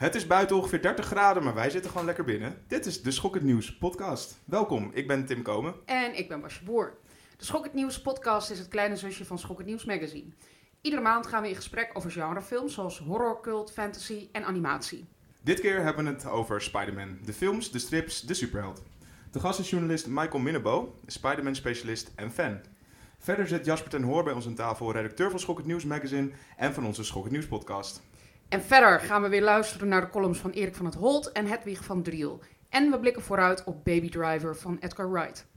Het is buiten ongeveer 30 graden, maar wij zitten gewoon lekker binnen. Dit is de Schok het Nieuws podcast. Welkom, ik ben Tim Komen. En ik ben Basje Boer. De Schok het Nieuws podcast is het kleine zusje van Schok het Nieuws magazine. Iedere maand gaan we in gesprek over genrefilms zoals horror, cult, fantasy en animatie. Dit keer hebben we het over Spider-Man. De films, de strips, de superheld. De gast is journalist Michael Minnebo, Spider-Man specialist en fan. Verder zit Jasper ten Hoor bij ons aan tafel, redacteur van Schok het Nieuws magazine en van onze Schok het Nieuws podcast. En verder gaan we weer luisteren naar de columns van Erik van het Holt en Hedwig van Driel. En we blikken vooruit op Baby Driver van Edgar Wright.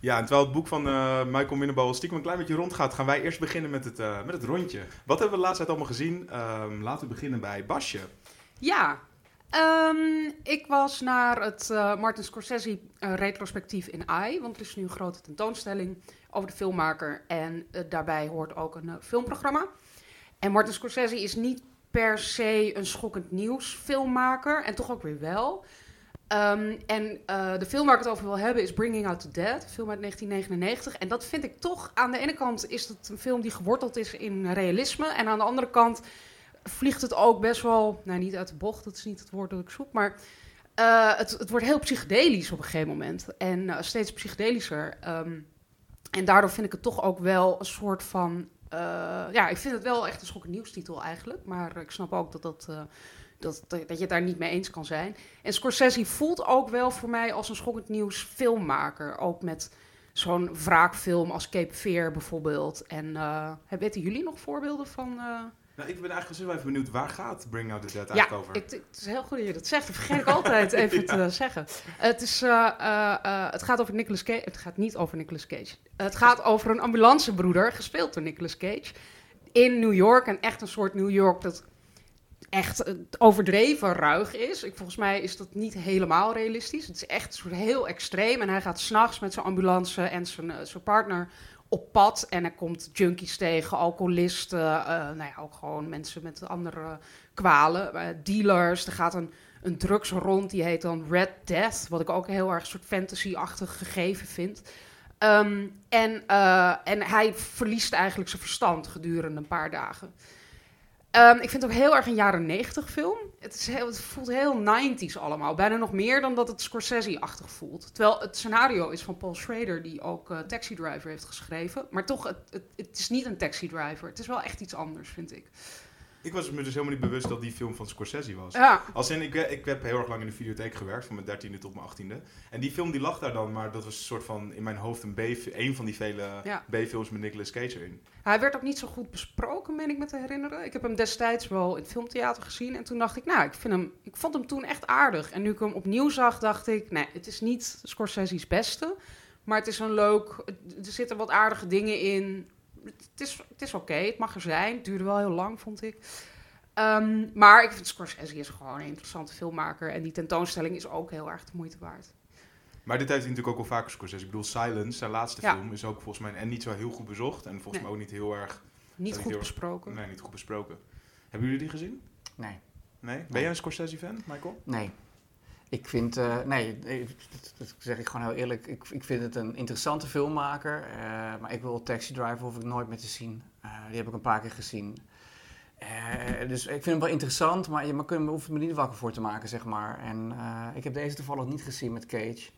Ja, en terwijl het boek van uh, Michael Minnebo al stiekem een klein beetje rondgaat, gaan wij eerst beginnen met het, uh, met het rondje. Wat hebben we de laatste tijd allemaal gezien? Um, laten we beginnen bij Basje. Ja, um, ik was naar het uh, Martin Scorsese retrospectief in AI, want er is nu een grote tentoonstelling over de filmmaker. En daarbij hoort ook een filmprogramma. En Martin Scorsese is niet per se een schokkend nieuws filmmaker, en toch ook weer wel. Um, en de film waar ik het over wil hebben is Bringing Out the Dead, een film uit 1999. En dat vind ik toch, aan de ene kant is het een film die geworteld is in realisme. En aan de andere kant vliegt het ook best wel, nou niet uit de bocht, dat is niet het woord dat ik zoek, maar uh, het, het, wordt heel psychedelisch op een gegeven moment. En uh, steeds psychedelischer. Um, en daardoor vind ik het toch ook wel een soort van, ja, ik vind het wel echt een schokkend nieuwstitel eigenlijk. Maar ik snap ook dat dat dat, dat, je het daar niet mee eens kan zijn. En Scorsese voelt ook wel voor mij als een schokkend nieuws filmmaker. Ook met zo'n wraakfilm als Cape Fear bijvoorbeeld. En uh, weten jullie nog voorbeelden van... Uh... Nou, ik ben eigenlijk wel even benieuwd, waar gaat Bring Out The Dead eigenlijk ja, over? Ik, het is heel goed dat je dat zegt. Dat vergeet ik altijd even ja. te zeggen. Het, is, uh, uh, het gaat over Nicolas Cage. Het gaat niet over Nicolas Cage. Het gaat over een ambulancebroeder, gespeeld door Nicolas Cage. In New York. En echt een soort New York dat echt overdreven ruig is. Ik, volgens mij is dat niet helemaal realistisch. Het is echt soort heel extreem. En hij gaat s'nachts met zijn ambulance en zijn, zijn partner op pad. En er komt junkies tegen, alcoholisten. Uh, nou ja, ook gewoon mensen met andere kwalen. Uh, dealers. Er gaat een, een drugs rond, die heet dan Red Death. Wat ik ook een heel erg soort fantasy-achtig gegeven vind. Um, en, en hij verliest eigenlijk zijn verstand gedurende een paar dagen. Um, ik vind het ook heel erg een jaren 90 film. Het, is heel, het voelt heel 90s allemaal. Bijna nog meer dan dat het Scorsese-achtig voelt. Terwijl het scenario is van Paul Schrader, die ook uh, Taxi Driver heeft geschreven. Maar toch, het, het, het, is niet een Taxi Driver. Het is wel echt iets anders, vind ik. Ik was me dus helemaal niet bewust dat die film van Scorsese was. Ja. Als in, ik, ik heb heel erg lang in de videotheek gewerkt, van mijn dertiende tot mijn achttiende. En die film die lag daar dan, maar dat was een soort van in mijn hoofd een, B, een van die vele ja. B-films met Nicolas Cage erin. Hij werd ook niet zo goed besproken, meen ik me te herinneren. Ik heb hem destijds wel in het filmtheater gezien en toen dacht ik, nou, ik, vind hem, ik vond hem toen echt aardig. En nu ik hem opnieuw zag, dacht ik, nee, het is niet Scorsese's beste. Maar het is een leuk, er zitten wat aardige dingen in. Het is, het is oké, okay, het mag er zijn. Het duurde wel heel lang, vond ik. Um, maar ik vind Scorsese is gewoon een interessante filmmaker. En die tentoonstelling is ook heel erg de moeite waard. Maar dit heeft hij natuurlijk ook al vaker Scorsese. Ik bedoel, Silence, zijn laatste ja. film, is ook volgens mij en niet zo heel goed bezocht. En volgens nee. mij ook niet heel erg... Niet goed heel besproken. nee, niet goed besproken. Hebben jullie die gezien? Nee. Nee? Ben nee. jij een Scorsese-fan, Michael? Nee. Ik vind, uh, nee, dat zeg ik gewoon heel eerlijk. Ik, ik vind het een interessante filmmaker. Uh, maar ik wil Taxi Driver hoef ik nooit meer te zien. Uh, die heb ik een paar keer gezien. Dus ik vind hem wel interessant, maar je maar hoeft me niet wakker voor te maken, zeg maar. En ik heb deze toevallig niet gezien met Cage.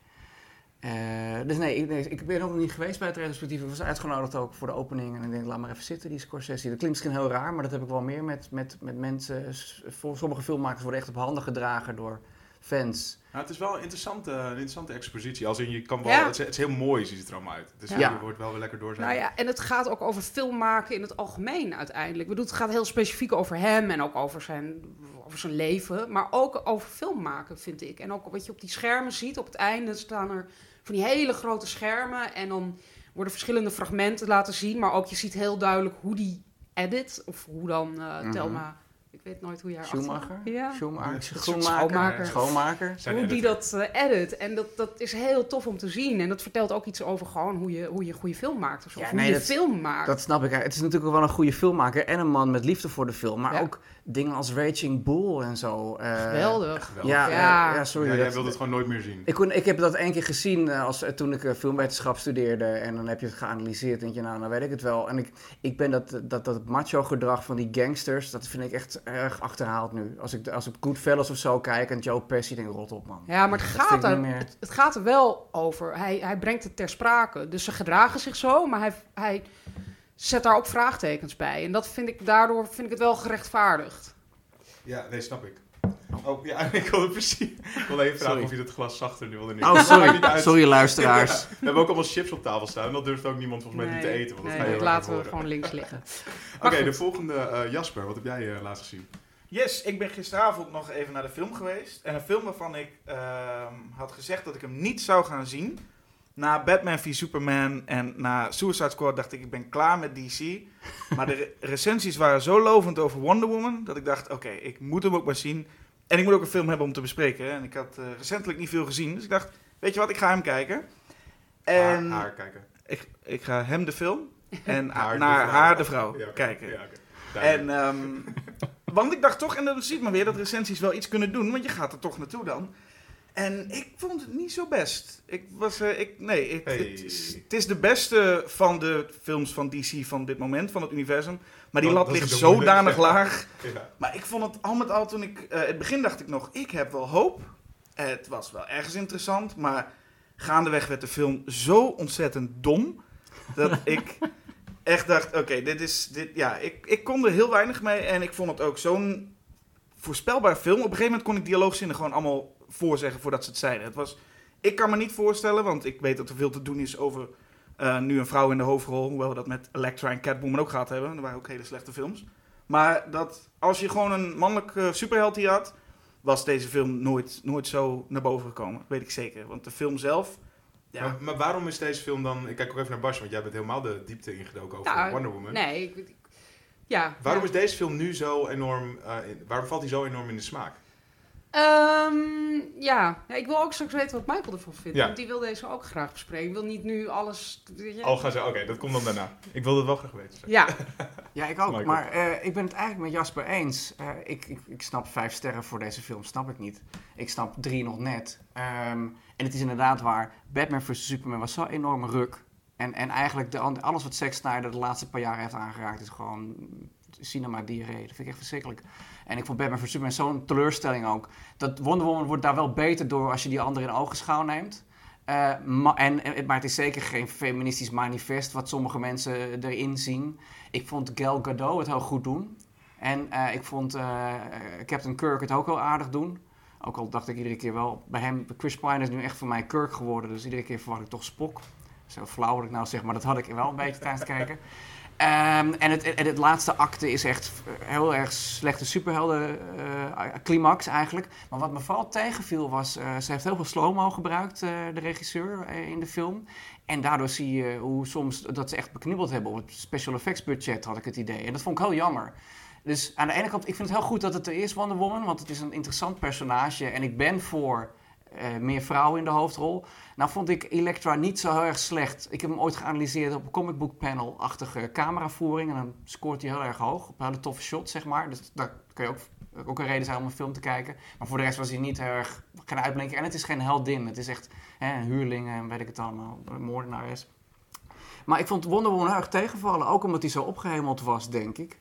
Dus nee ik, ik ben ook nog niet geweest bij het retrospectief. Ik was uitgenodigd ook voor de opening. En ik denk, laat maar even zitten, die Scorsese. Dat klinkt misschien heel raar, maar dat heb ik wel meer met, met, met mensen. Voor sommige filmmakers worden echt op handen gedragen door fans. Nou, het is wel een interessante, een interessante expositie. Als in, je kan wel, ja. het, is, het, is, heel mooi, ziet het er allemaal uit. Dus ja. je wordt wel weer lekker door zijn. Nou ja, en het gaat ook over filmmaken in het algemeen uiteindelijk. Ik bedoel, het gaat heel specifiek over hem en ook over zijn, over zijn leven. Maar ook over filmmaken, vind ik. En ook wat je op die schermen ziet. Op het einde staan er van die hele grote schermen. En dan worden verschillende fragmenten laten zien. Maar ook je ziet heel duidelijk hoe die edit. Of hoe dan uh, mm -hmm. Weet nooit hoe jij Schumacher? Ja. Schumacher? Schoenmaker? schoonmaker. Schoonmaker? Zijn hoe die dat eh, edit. En dat, dat is heel tof om te zien. En dat vertelt ook iets over gewoon hoe je, hoe je een goede film maakt. Of, zo. Ja, Of hoe nee, je dat- film maakt. Dat snap ik. Het is natuurlijk wel een goede filmmaker en een man met liefde voor de film. Maar Ja. ook dingen als Raging Bull en zo. eh, Geweldig. Ja, Ja. sorry. Ja, jij dat- wilde het gewoon nooit meer zien. Ik, kon, ik heb dat één keer gezien eh, als, eh, toen ik filmwetenschap studeerde. En dan heb je het geanalyseerd. En denk je, nou, dan weet ik het wel. En ik, ik ben dat, dat, dat macho gedrag van die gangsters, dat vind ik echt erg achterhaald nu. Als ik, als ik Goodfellas of zo kijk en Joe Pesci, denk ik, rot op, man. Ja, maar het Dat gaat, er, niet meer. het, het gaat er wel over. Hij, hij brengt het ter sprake. Dus ze gedragen zich zo, maar hij, hij zet daar ook vraagtekens bij. En dat vind ik, daardoor vind ik het wel gerechtvaardigd. Ja, nee, snap ik. Oh, ja, ik wilde precies... Ik wilde even vragen Sorry. of je het glas zachter nu wilde Oh, nemen. Maakt sorry. Sorry, luisteraars. We hebben ook allemaal chips op tafel staan. En dat durft ook niemand volgens mij niet te eten. Want dat nee, ga je dat erg laten we horen. gewoon links liggen. Oké, de volgende eh, Jasper. Wat heb jij eh, laatst gezien? Yes, ik ben gisteravond nog even naar de film geweest. En een film waarvan ik ehm, had gezegd dat ik hem niet zou gaan zien. Na Batman v Superman en na Suicide Squad dacht ik, ik ben klaar met DC. Maar de re- recensies waren zo lovend over Wonder Woman, dat ik dacht, oké, ik moet hem ook maar zien. En ik moet ook een film hebben om te bespreken. En ik had eh, recentelijk niet veel gezien, dus ik dacht, weet je wat, ik ga hem kijken. En Haar, haar kijken. Ik, ik ga hem de film en Haar naar haar de vrouw Ja, kijken. Ja. En, ehm, want ik dacht toch, en dan ziet men weer dat recensies wel iets kunnen doen, want je gaat er toch naartoe dan. En ik vond het niet zo best. Ik was, eh, ik, nee, ik, Hey. het, is, het is de beste van de films van DC van dit moment, van het universum. Maar die lat ligt zodanig laag. Ja. Maar ik vond het al met al, toen ik, eh het begin dacht ik nog, ik heb wel hoop. Het was wel ergens interessant, maar gaandeweg werd de film zo ontzettend dom, dat ik echt dacht, oké, dit is, dit, ja, ik, ik kon er heel weinig mee en ik vond het ook zo'n voorspelbaar film. Op een gegeven moment kon ik dialoogzinnen gewoon allemaal voorzeggen voordat ze het zeiden. Het was, ik kan me niet voorstellen, want ik weet dat er veel te doen is over eh, nu een vrouw in de hoofdrol, hoewel we dat met Elektra en Catwoman ook gehad hebben. Er waren ook hele slechte films. Maar dat als je gewoon een mannelijke superheld hier had, was deze film nooit, nooit zo naar boven gekomen. Dat weet ik zeker. Want de film zelf, ja, Maar, maar waarom is deze film dan... Ik kijk ook even naar Bas, want jij bent helemaal de diepte ingedoken over Nou, Wonder Woman. Nee, ik- ja. Waarom ja. is deze film nu zo enorm... eh, in- waarom valt hij zo enorm in de smaak? Ehm, ja. ja, ik wil ook straks weten wat Michael ervan vindt. Ja. Want die wil deze ook graag bespreken. Ik wil niet nu alles... weet je- Al gaan ze... Oké, dat komt dan daarna. Ik wilde het wel graag weten. Ja, Ja, ik ook. Michael. Maar eh, ik ben het eigenlijk met Jasper eens. Eh, ik, ik, ik snap vijf sterren voor deze film, snap ik niet. Ik snap drie nog net. Ehm, en het is inderdaad waar. Batman vs. Superman was zo'n enorme ruk. En, en eigenlijk de, alles wat Zack Snyder de laatste paar jaar heeft aangeraakt... is gewoon cinema diarree. Dat vind ik echt verschrikkelijk. En ik vond Batman vs. Superman zo'n teleurstelling ook. Dat Wonder Woman wordt daar wel beter door als je die andere in ogenschouw neemt. Eh, en, en- maar het is zeker geen feministisch manifest wat sommige mensen erin zien. Ik vond Gal Gadot het heel goed doen. En eh, ik vond eh, Captain Kirk het ook wel aardig doen. Ook al dacht ik iedere keer wel, bij hem, Chris Pine is nu echt voor mij Kirk geworden. Dus iedere keer verwacht ik toch Spock. Zo flauw wat ik nou zeg, maar dat had ik wel een beetje tijdens het kijken. Ehm, en, het, het laatste acte is echt heel erg slechte superhelden eh, climax eigenlijk. Maar wat me vooral tegenviel was, eh, ze heeft heel veel slow-mo gebruikt, eh, de regisseur, in de film. En daardoor zie je hoe soms dat ze echt beknibbeld hebben op het special effects budget, had ik het idee. En dat vond ik heel jammer. Dus aan de ene kant, ik vind het heel goed dat het er is, Wonder Woman, want het is een interessant personage. En ik ben voor eh, meer vrouwen in de hoofdrol. Nou vond ik Elektra niet zo heel erg slecht. Ik heb hem ooit geanalyseerd op een comic book panel-achtige cameravoering. En dan scoort hij heel erg hoog, op hele toffe shots, zeg maar. Dus daar kun je ook, ook een reden zijn om een film te kijken. Maar voor de rest was hij niet heel erg, geen uitblinker. En het is geen heldin. Het is echt hè, een huurling en weet ik het allemaal, een moordenares. Maar ik vond Wonder Woman heel erg tegenvallen. Ook omdat hij zo opgehemeld was, denk ik.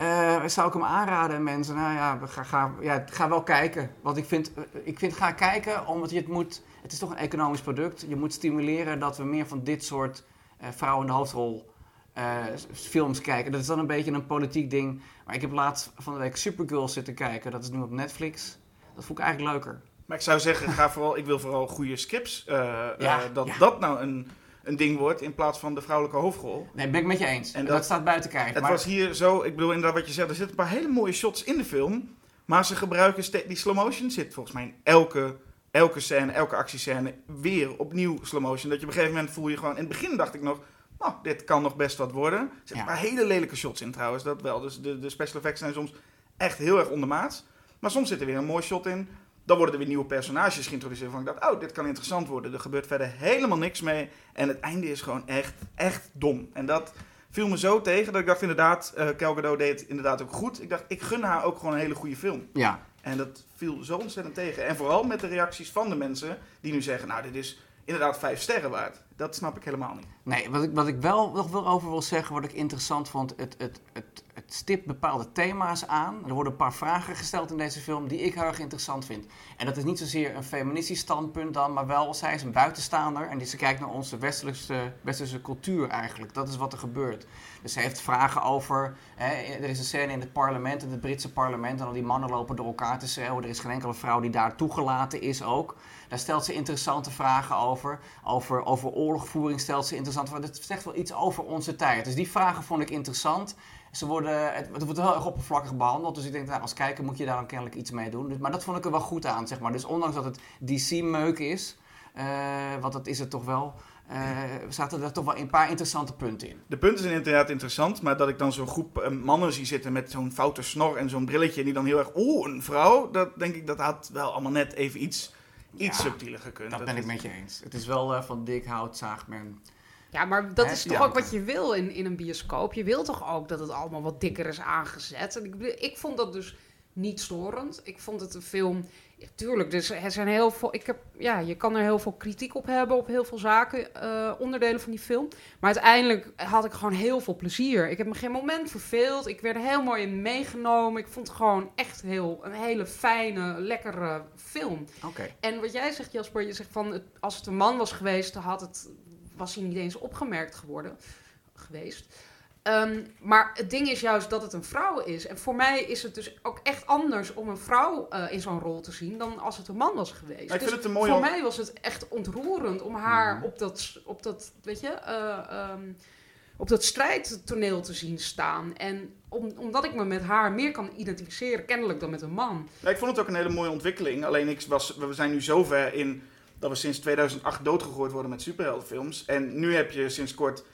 Eh, zou ik hem aanraden, mensen? Nou ja, ga, ga, ja, ga wel kijken. Want ik vind, eh, ik vind, ga kijken, omdat je het moet... Het is toch een economisch product. Je moet stimuleren dat we meer van dit soort eh, vrouwen in de hoofdrol films kijken. Dat is dan een beetje een politiek ding. Maar ik heb laatst van de week Supergirl zitten kijken. Dat is nu op Netflix. Dat vond ik eigenlijk leuker. Maar ik zou zeggen, ga vooral, ik wil vooral goede eh, Ja, dat ja. dat nou een, een ding wordt in plaats van de vrouwelijke hoofdrol. Nee, ben ik met je eens. En dat- dat, staat buiten kijf. Het maar- was hier zo, ik bedoel inderdaad wat je zegt, er zitten een paar hele mooie shots in de film. Maar ze gebruiken, die slow motion zit volgens mij in elke, elke scène, elke actiescène weer opnieuw slow motion. Dat je op een gegeven moment voel je gewoon, in het begin dacht ik nog, nou, dit kan nog best wat worden. Er zitten Ja. een paar hele lelijke shots in trouwens, dat wel. Dus de, de special effects zijn soms echt heel erg ondermaats. Maar soms zit er weer een mooi shot in. Dan worden er weer nieuwe personages geïntroduceerd. Van ik dacht, oh, dit kan interessant worden. Er gebeurt verder helemaal niks mee. En het einde is gewoon echt, echt dom. En dat viel me zo tegen dat ik dacht inderdaad, Gal Gadot deed het inderdaad ook goed. Ik dacht, ik gun haar ook gewoon een hele goede film. Ja, En dat viel zo ontzettend tegen. En vooral met de reacties van de mensen die nu zeggen, nou, dit is inderdaad vijf sterren waard. Dat snap ik helemaal niet. Nee, wat ik, wat ik wel nog wel over wil zeggen, wat ik interessant vond, het, het, het, het stipt bepaalde thema's aan. Er worden een paar vragen gesteld in deze film die ik heel erg interessant vind. En dat is niet zozeer een feministisch standpunt dan, maar wel, zij is een buitenstaander en die ze kijkt naar onze westerse, westerse cultuur eigenlijk. Dat is wat er gebeurt. Dus ze heeft vragen over, hè, er is een scène in het parlement, in het Britse parlement, en al die mannen lopen door elkaar te schreeuwen. Er is geen enkele vrouw die daar toegelaten is ook. Daar stelt ze interessante vragen over. Over, over oorlogvoering ze interessante vragen. Het zegt wel iets over onze tijd. Dus die vragen vond ik interessant. Ze worden, het, wordt heel erg oppervlakkig behandeld. Dus ik denk, nou, als kijker moet je daar dan kennelijk iets mee doen. Dus, maar dat vond ik er wel goed aan, zeg maar. Dus ondanks dat het DC-meuk is, eh, want dat is het toch wel, eh, zaten er toch wel een paar interessante punten in. De punten zijn inderdaad interessant, maar dat ik dan zo'n groep eh, mannen zie zitten met zo'n foute snor en zo'n brilletje en die dan heel erg, oeh, een vrouw, dat denk ik, dat had wel allemaal net even iets, iets Ja, subtieler gekund. Dat ben ik is- met je eens. Het is wel eh, van dik hout zaagt men. Ja, maar dat Hè? is toch Ja. ook wat je wil in, in een bioscoop. Je wil toch ook dat het allemaal wat dikker is aangezet. En ik, ik vond dat dus niet storend. Ik vond het een film... Ja, tuurlijk, dus er zijn heel veel... Ik heb, ja, je kan er heel veel kritiek op hebben, op heel veel zaken, eh, onderdelen van die film. Maar uiteindelijk had ik gewoon heel veel plezier. Ik heb me geen moment verveeld. Ik werd er heel mooi in meegenomen. Ik vond het gewoon echt heel, een hele fijne, lekkere film. Oké. En wat jij zegt, Jasper, je zegt van het- als het een man was geweest, had het, was hij niet eens opgemerkt geworden geweest. Ehm, maar het ding is juist dat het een vrouw is. En voor mij is het dus ook echt anders om een vrouw eh, in zo'n rol te zien dan als het een man was geweest. Ik Dus vind het voor mij was het echt ontroerend om haar Mhm. op, dat, op dat, weet je, eh, ehm, op dat strijdtoneel te zien staan. En om, omdat ik me met haar meer kan identificeren, kennelijk dan met een man. Ja, ik vond het ook een hele mooie ontwikkeling. Alleen ik was, we zijn nu zover in dat we sinds 2008 doodgegooid worden met superheldenfilms. En nu heb je sinds kort...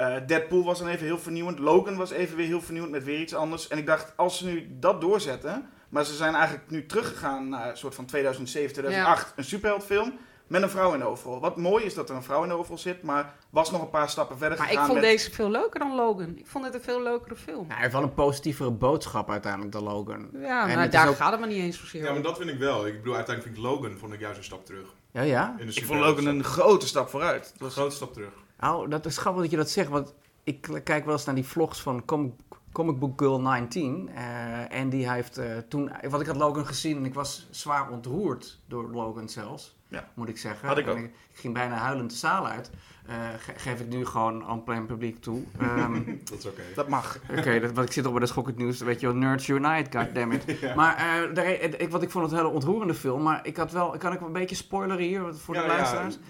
eh, Deadpool was dan even heel vernieuwend. Logan was even weer heel vernieuwend met weer iets anders. En ik dacht, als ze nu dat doorzetten... Maar ze zijn eigenlijk nu teruggegaan naar een soort van 2007, 2008. Een superheldfilm met een vrouw in de hoofdrol. Wat mooi is dat er een vrouw in de hoofdrol zit. Maar was nog een paar stappen verder Maar ik gegaan vond met... deze veel leuker dan Logan. Ik vond het een veel leukere film. Nou, hij heeft wel een positievere boodschap uiteindelijk dan Logan. Ja, En maar is daar ook- gaat het maar niet eens zozeer Ja, maar dat vind ik wel. Ik bedoel, uiteindelijk vind ik Logan vond ik juist een stap terug. Ja, ja? Ik vond Logan een grote stap vooruit. Een grote stap terug. Nou, dat is grappig dat je dat zegt, want ik kijk wel eens naar die vlogs van Comic, Comic Book Girl 19. eh, en die heeft eh, toen, wat ik had Logan gezien en ik was zwaar ontroerd door Logan zelfs, Ja. moet ik zeggen. Had ik En ook. Ik, ging bijna huilend de zaal uit. Eh, ge- geef ik nu gewoon aan plein publiek toe. Ehm, Dat is oké. Dat mag. Oké, dat- want ik zit al bij de schokkend nieuws, weet je wel, Nerds Unite, goddammit. Maar eh, daar, ik, wat ik vond het een hele ontroerende film, maar ik had wel, kan ik wel een beetje spoileren hier voor de ja, luisteraars? Ja,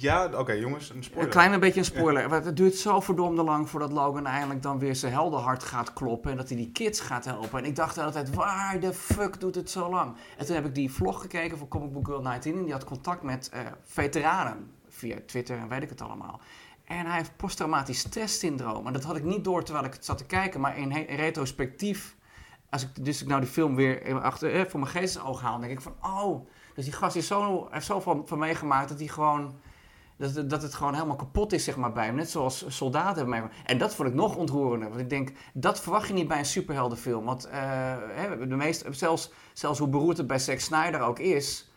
ja oké jongens, een Een spoiler. klein beetje een spoiler. Want Het duurt zo verdomde lang voordat Logan eindelijk dan weer zijn heldenhart gaat kloppen. En dat hij die kids gaat helpen. En ik dacht altijd, waar de fuck doet het zo lang? En toen heb ik die vlog gekeken van Comic Book Girl 19. En die had contact met eh, veteranen via Twitter en weet ik het allemaal. En hij heeft posttraumatisch stresssyndroom. En dat had ik niet door terwijl ik het zat te kijken. Maar in, retrospectief, als ik dus ik nou die film weer achter, eh, voor mijn geestesoog haal, denk ik van, oh... Dus die gast is zo, heeft zoveel van meegemaakt dat hij gewoon... Dat, dat het gewoon helemaal kapot is, zeg maar, bij hem. Net zoals soldaten hebben meegemaakt. En dat vond ik nog ontroerender. Want ik denk, dat verwacht je niet bij een superheldenfilm. Want eh, de meeste, zelfs, zelfs hoe beroerd het bij Zack Snyder ook is...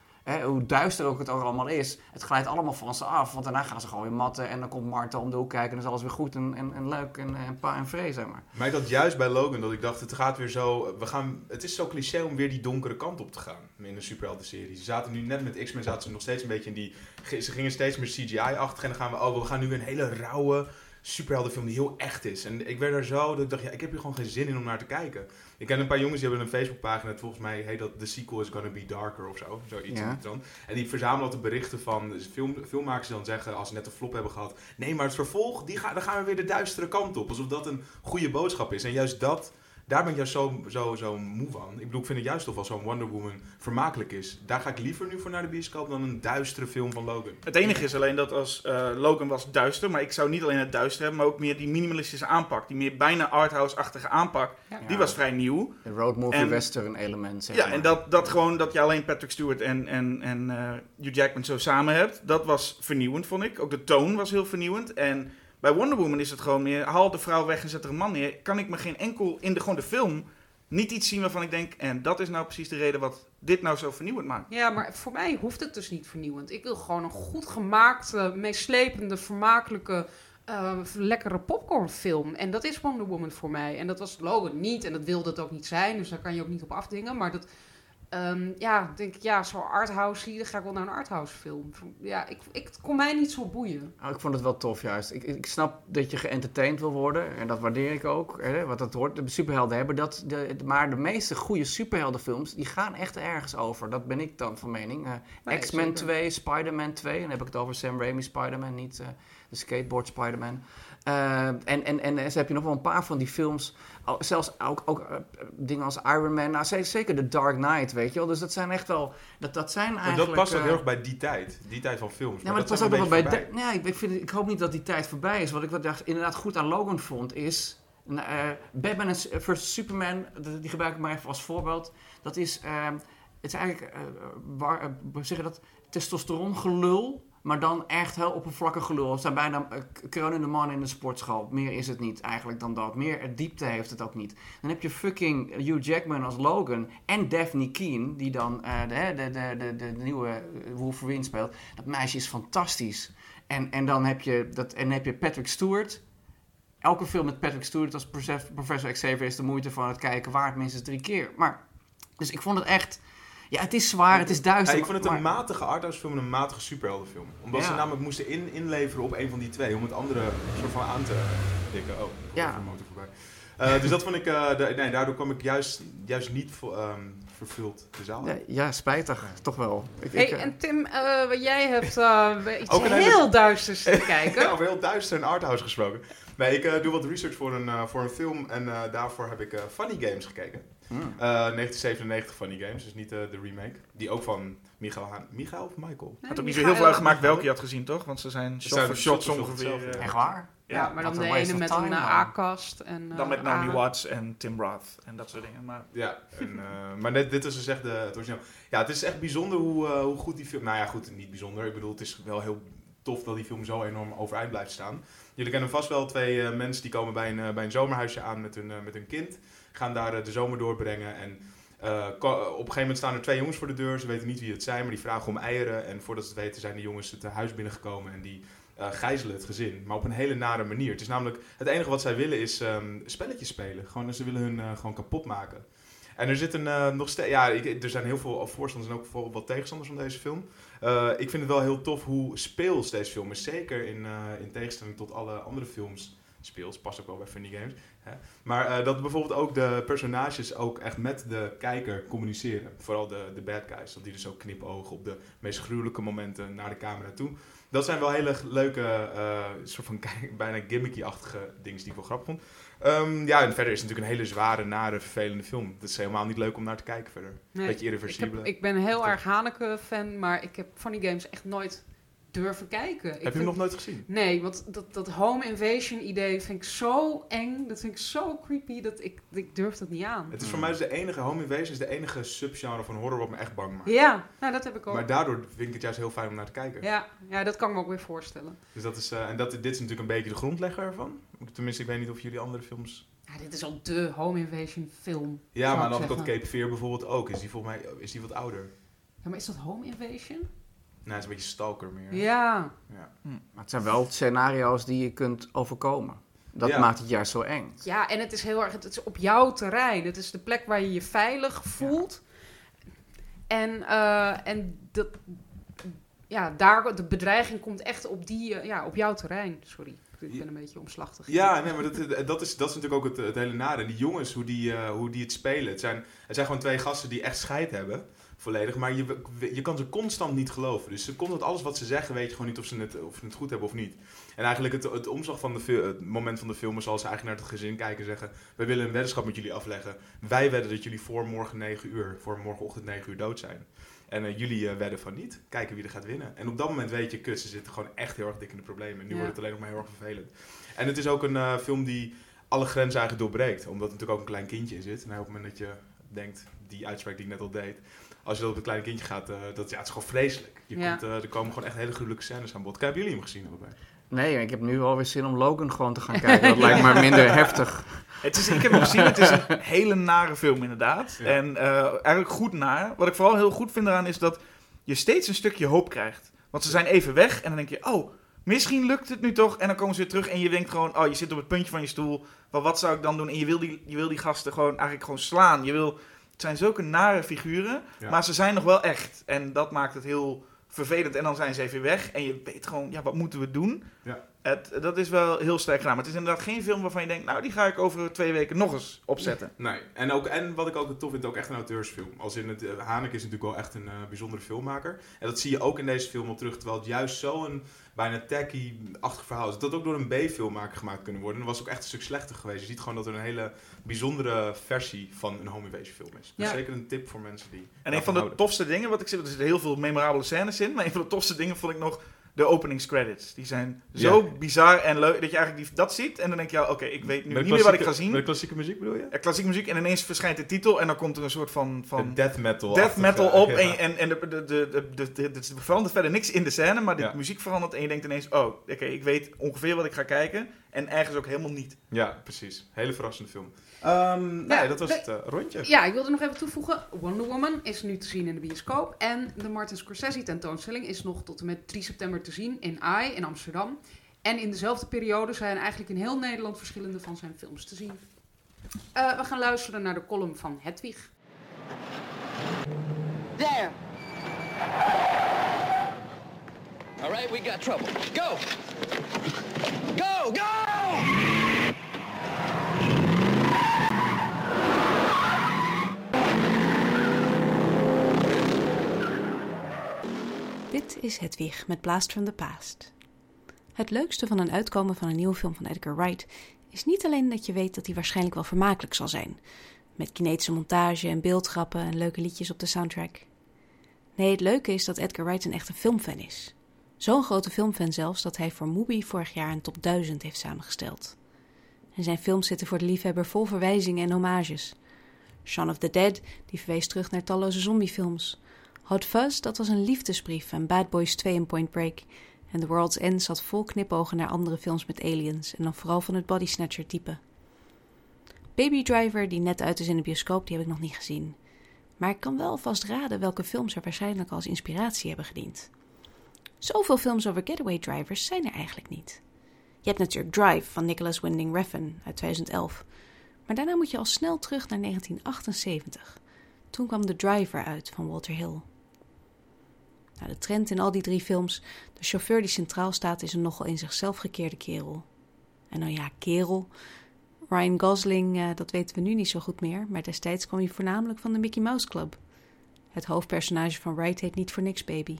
Hoe duister ook het ook allemaal is... Het glijdt allemaal van ze af. Want daarna gaan ze gewoon weer matten... en dan komt Marta om de hoek kijken... en dan is alles weer goed en, en, en leuk en, en pa en vree, zeg maar. Maar ik had juist bij Logan dat ik dacht, het gaat weer zo... We gaan, het is zo cliché om weer die donkere kant op te gaan in de superhelden-serie. Ze zaten nu net met X-Men, zaten ze nog steeds een beetje in die... Ze gingen steeds meer CGI-achtig en dan gaan we... Oh, we gaan nu een hele rauwe superheldenfilm die heel echt is. En ik werd er zo, dat ik dacht, ja, ik heb hier gewoon geen zin in om naar te kijken. Ik ken een paar jongens die hebben een Facebookpagina, volgens mij heet dat The Sequel is Gonna Be Darker of zo. Zoiets Ja. trant. En die verzamelen altijd berichten van dus film, filmmakers die dan zeggen, als ze net een flop hebben gehad, nee, maar het vervolg, die ga, dan gaan we weer de duistere kant op. Alsof dat een goede boodschap is. En juist dat, daar ben ik juist zo, zo, zo moe van. Ik bedoel, ik vind het juist toch wel zo'n Wonder Woman vermakelijk is. Daar ga ik liever nu voor naar de bioscoop dan een duistere film van Logan. Het enige is alleen dat als eh, Logan was duister, maar ik zou niet alleen het duister hebben, maar ook meer die minimalistische aanpak, die meer bijna arthouse-achtige aanpak, Ja. die was vrij nieuw. De road movie En- western element, zeg Ja, maar. en dat, dat gewoon dat je alleen Patrick Stewart en, en, en eh, Hugh Jackman zo samen hebt, dat was vernieuwend, vond ik. Ook de toon was heel vernieuwend. En bij Wonder Woman is het gewoon meer, haal de vrouw weg en zet er een man neer. Kan ik me geen enkel, in de, gewoon de film, niet iets zien waarvan ik denk, en dat is nou precies de reden wat dit nou zo vernieuwend maakt. Ja, maar voor mij hoeft het dus niet vernieuwend. Ik wil gewoon een goed gemaakte, meeslepende, vermakelijke, eh, lekkere popcornfilm. En dat is Wonder Woman voor mij. En dat was Logan niet. En dat wilde het ook niet zijn. Dus daar kan je ook niet op afdingen. Maar dat, ehm, ja, denk ik, ja, zo arthouse zie, dan ga ik wel naar een arthouse film. Ja, ik, ik, het kon mij niet zo boeien. Oh, ik vond het wel tof juist. Ik, ik snap dat je geëntertained wil worden. En dat waardeer ik ook. Hè, wat dat hoort. De superhelden hebben dat. De, maar de meeste goede superheldenfilms, die gaan echt ergens over. Dat ben ik dan van mening. Eh, Nee, X-Men zeker. 2, Spider-Man 2. En dan heb ik het over Sam Raimi Spider-Man, niet eh, de skateboard Spider-Man. Eh, en, en, en zo heb je nog wel een paar van die films. Zelfs ook, ook eh, dingen als Iron Man. Nou, ze- zeker de Dark Knight, weet je wel. Dus dat zijn echt wel... Dat, dat zijn Maar eigenlijk... dat past ook eh, heel erg bij die tijd. Die tijd van films. ja, maar dat was ook wel bij. ja, ik, vind, ik hoop niet dat die tijd voorbij is. Wat ik wat dacht, inderdaad goed aan Logan vond is. nou, Batman en S- versus Superman, die gebruik ik maar even als voorbeeld. Dat is. eh, het is eigenlijk. waar, zeggen dat. Testosteron gelul. Maar dan echt heel oppervlakkig gelul. Het zijn bijna uh, kronende mannen in de sportschool. Meer is het niet eigenlijk dan dat. Meer diepte heeft het ook niet. Dan heb je fucking Hugh Jackman als Logan. En Daphne Keen, die dan eh, de, de, de, de, de, nieuwe eh, Wolverine speelt. Dat meisje is fantastisch. En, en, dan heb je dat, en heb je Patrick Stewart. Elke film met Patrick Stewart als Profe- Professor Xavier is de moeite van het kijken waard minstens drie keer. Maar, dus ik vond het echt... Ja, het is zwaar, het is duister. Ja, ik vond het een matige arthouse film en een matige superheldenfilm. Omdat Ja. ze namelijk moesten in, inleveren op een van die twee. Om het andere soort van aan te dikken. Oh, Ja. ja. een motor voorbij. Eh, dus dat vond ik... eh, da- nee, daardoor kwam ik juist, juist niet ehm, vervuld de zaal. Ja, ja, spijtig. Toch wel. Ik, Hey, ik, eh, en Tim, eh, wat jij hebt eh, iets hele- heel duisters te kijken. Ja, over heel duister en arthouse gesproken. Nee, ik eh, doe wat research voor een, eh, voor een film en eh, daarvoor heb ik eh, Funny Games gekeken. Hmm. Eh 1997 Funny Games, dus niet eh, de remake. Die ook van Michael Haan. Michael of Michael? Het had ook niet zo heel veel uitgemaakt welke je had gezien, toch? Want ze zijn shot zijn voor shots ongeveer. eh, Echt waar? Ja, maar dan de ene met een A-kast. en Dan met eh, Naomi Watts en Tim Roth en dat soort dingen. Maar Ja, en, eh, maar dit, dit is dus echt de, het origineel. Ja, het is echt bijzonder hoe, eh, hoe goed die film... Nou ja, goed, niet bijzonder. Ik bedoel, het is wel heel tof dat die film zo enorm overeind blijft staan. Jullie kennen vast wel twee mensen die komen bij een, bij een zomerhuisje aan met hun, met hun kind. Gaan daar eh, de zomer doorbrengen en... eh, op een gegeven moment staan er twee jongens voor de deur. Ze weten niet wie het zijn, maar die vragen om eieren. En voordat ze het weten zijn de jongens het eh, huis binnengekomen en die eh, gijzelen het gezin. Maar op een hele nare manier. Het is namelijk, het enige wat zij willen is ehm, spelletjes spelen. Gewoon, ze willen hun gewoon kapot maken. En er zitten eh, nog steeds, ja, er zijn heel veel voorstanders en ook vooral wat tegenstanders van deze film. Ik vind het wel heel tof hoe speels deze film is. Zeker in, in tegenstelling tot alle andere films speels. Past ook wel bij Funny Games. Maar eh, dat bijvoorbeeld ook de personages ook echt met de kijker communiceren. Vooral de, de bad guys. Dat die dus ook knipogen op de meest gruwelijke momenten naar de camera toe. Dat zijn wel hele leuke, eh, soort van bijna gimmicky-achtige dingen die ik wel grappig vond. Ehm, ja, en verder is het natuurlijk een hele zware, nare, vervelende film. Het is helemaal niet leuk om naar te kijken verder. Nee, Beetje ik, irreversibele. heb, ik ben heel erg Haneke-fan, maar ik heb Funny Games echt nooit durven kijken. Ik Heb je hem nog nooit gezien? Nee, want dat, dat home invasion idee vind ik zo eng. Dat vind ik zo creepy dat ik, ik durf dat niet aan. Het is voor mij dus de enige, Home Invasion is de enige subgenre van horror wat me echt bang maakt. Ja, nou dat heb ik ook. Maar daardoor vind ik het juist heel fijn om naar te kijken. ja, ja, dat kan ik me ook weer voorstellen. Dus dat is, eh, en dat, dit is natuurlijk een beetje de grondlegger ervan. Tenminste, ik weet niet of jullie andere films... Ja, dit is al de home invasion film. Ja, maar ik dan zeggen. Cape Fear bijvoorbeeld ook. Is die volgens mij is die wat ouder? Ja, maar is dat home invasion? Nou, het is een beetje stalker meer. Ja. Ja. Maar het zijn wel scenario's die je kunt overkomen. Dat Ja. maakt het juist zo eng. Ja, en het is heel erg, het is op jouw terrein. Het is de plek waar je je veilig voelt. En, eh, en dat, ja, daar, de bedreiging komt echt op, die, eh, ja, op jouw terrein. Sorry, ik ben een beetje omslachtig. Ja, nee, maar dat, dat, is, dat is natuurlijk ook het, het hele nare. Die jongens, hoe die, eh, hoe die het spelen. Het zijn, het zijn gewoon twee gasten die echt scheid hebben. Volledig. Maar je, je kan ze constant niet geloven. Dus ze komt alles wat ze zeggen, weet je gewoon niet of ze het, of ze het goed hebben of niet. En eigenlijk het, het omslag van de het moment van de film is als ze eigenlijk naar het gezin kijken en zeggen... wij willen een weddenschap met jullie afleggen. Wij wedden dat jullie voor morgen 9 uur, voor morgenochtend 9 uur dood zijn. En eh, jullie eh, wedden van niet. Kijken wie er gaat winnen. En op dat moment weet je, kut, ze zitten gewoon echt heel erg dik in de problemen. Nu Ja. wordt het alleen nog maar heel erg vervelend. En het is ook een eh, film die alle grenzen eigenlijk doorbreekt. Omdat er natuurlijk ook een klein kindje in zit. En op het moment dat je denkt, die uitspraak die ik net al deed... Als je dat op een klein kindje gaat, eh, dat, ja, het is gewoon vreselijk. Je Ja. komt, eh, er komen gewoon echt hele gruwelijke scènes aan bod. Kijk, Hebben jullie hem gezien allebei? Nee, ik heb nu alweer zin om Logan gewoon te gaan kijken. Dat lijkt me minder heftig. Het is, ik heb hem gezien, het is een hele nare film inderdaad. Ja. En eh, eigenlijk goed naar. Wat ik vooral heel goed vind eraan is dat je steeds een stukje hoop krijgt. Want ze zijn even weg en dan denk je, oh, misschien lukt het nu toch. En dan komen ze weer terug en je denkt gewoon, oh, je zit op het puntje van je stoel. Wel, wat zou ik dan doen? En je wil die, je wil die gasten gewoon eigenlijk gewoon slaan. Je wil, zijn zulke nare figuren, Ja. maar ze zijn nog wel echt. En dat maakt het heel vervelend. En dan zijn ze even weg en je weet gewoon, ja, wat moeten we doen? Ja. Het, dat is wel heel sterk gedaan. Maar het is inderdaad geen film waarvan je denkt, nou, die ga ik over twee weken nog eens opzetten. Nee, en, ook, en wat ik ook tof vind, ook echt een auteursfilm. Als in het, uh, Haneke is natuurlijk wel echt een eh, bijzondere filmmaker. En dat zie je ook in deze film al terug, terwijl het juist zo'n bijna tacky-achtig verhaal is. Dat ook door een B-filmmaker gemaakt kunnen worden. En dat was ook echt een stuk slechter geweest. Je ziet gewoon dat er een hele bijzondere versie van een home invasion film is. Zeker een tip voor mensen die En een van de houden. tofste dingen, wat ik zie, er zitten heel veel memorabele scènes in, maar een van de tofste dingen vond ik nog de openingscredits. Die zijn zo Ja. bizar en leuk dat je eigenlijk die, dat ziet en dan denk je, ja, oké, ik weet nu niet meer wat ik ga zien. Met klassieke muziek bedoel je? Ja, klassieke muziek en ineens verschijnt de titel en dan komt er een soort van, van death metal. death metal op Ja. en, en, en de, de, de, de, de, de- de- er verandert verder niks in de scène, maar de Ja. muziek verandert en je denkt ineens, oh, oké, ik weet ongeveer wat ik ga kijken en ergens ook helemaal niet. Ja, precies. Hele verrassende film. Ehm, nee, dat was de- het eh, rondje. Ja, ik wilde nog even toevoegen. Wonder Woman is nu te zien in de bioscoop. En de Martin Scorsese tentoonstelling is nog tot en met 3 september te zien in AI in Amsterdam. En in dezelfde periode zijn eigenlijk in heel Nederland verschillende van zijn films te zien. Eh, we gaan luisteren naar de column van Hedwig. There. All right, we got trouble. Go! Go! Go! Is Hedwig met Blast from the Past. Het leukste van een uitkomen van een nieuwe film van Edgar Wright is niet alleen dat je weet dat hij waarschijnlijk wel vermakelijk zal zijn, met kinetische montage en beeldgrappen en leuke liedjes op de soundtrack. Nee, het leuke is dat Edgar Wright een echte filmfan is. Zo'n grote filmfan zelfs dat hij voor Mubi vorig jaar een top 1000 heeft samengesteld. En zijn films zitten voor de liefhebber vol verwijzingen en homages. Shaun of the Dead, die verwees terug naar talloze zombiefilms. Hot Fuzz, dat was een liefdesbrief en Bad Boys 2 en Point Break. En The World's End zat vol knipogen naar andere films met aliens en dan vooral van het body snatcher type. Baby Driver, die net uit is in de bioscoop, die heb ik nog niet gezien. Maar ik kan wel vast raden welke films er waarschijnlijk als inspiratie hebben gediend. Zoveel films over getaway drivers zijn er eigenlijk niet. Je hebt natuurlijk Drive van Nicholas Winding Refn uit 2011. Maar daarna moet je al snel terug naar 1978. Toen kwam The Driver uit van Walter Hill. Nou, de trend in al die drie films, de chauffeur die centraal staat, is een nogal in zichzelf gekeerde kerel. En nou ja, kerel. Ryan Gosling, eh, dat weten we nu niet zo goed meer, maar destijds kwam hij voornamelijk van de Mickey Mouse Club. Het hoofdpersonage van Wright heet niet voor niks Baby.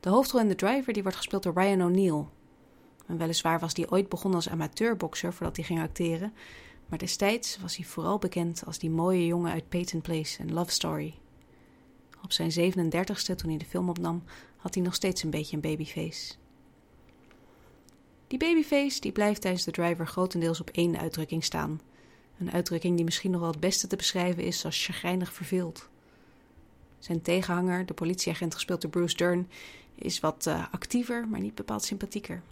De hoofdrol in The Driver die wordt gespeeld door Ryan O'Neill. En weliswaar was hij ooit begonnen als amateurboxer voordat hij ging acteren, maar destijds was hij vooral bekend als die mooie jongen uit Peyton Place en Love Story. Op zijn 37ste, toen hij de film opnam, had hij nog steeds een beetje een babyface. Die babyface die blijft tijdens de driver grotendeels op één uitdrukking staan. Een uitdrukking die misschien nog wel het beste te beschrijven is als chagrijnig verveeld. Zijn tegenhanger, de politieagent gespeeld door Bruce Dern, is wat eh, actiever, maar niet bepaald sympathieker.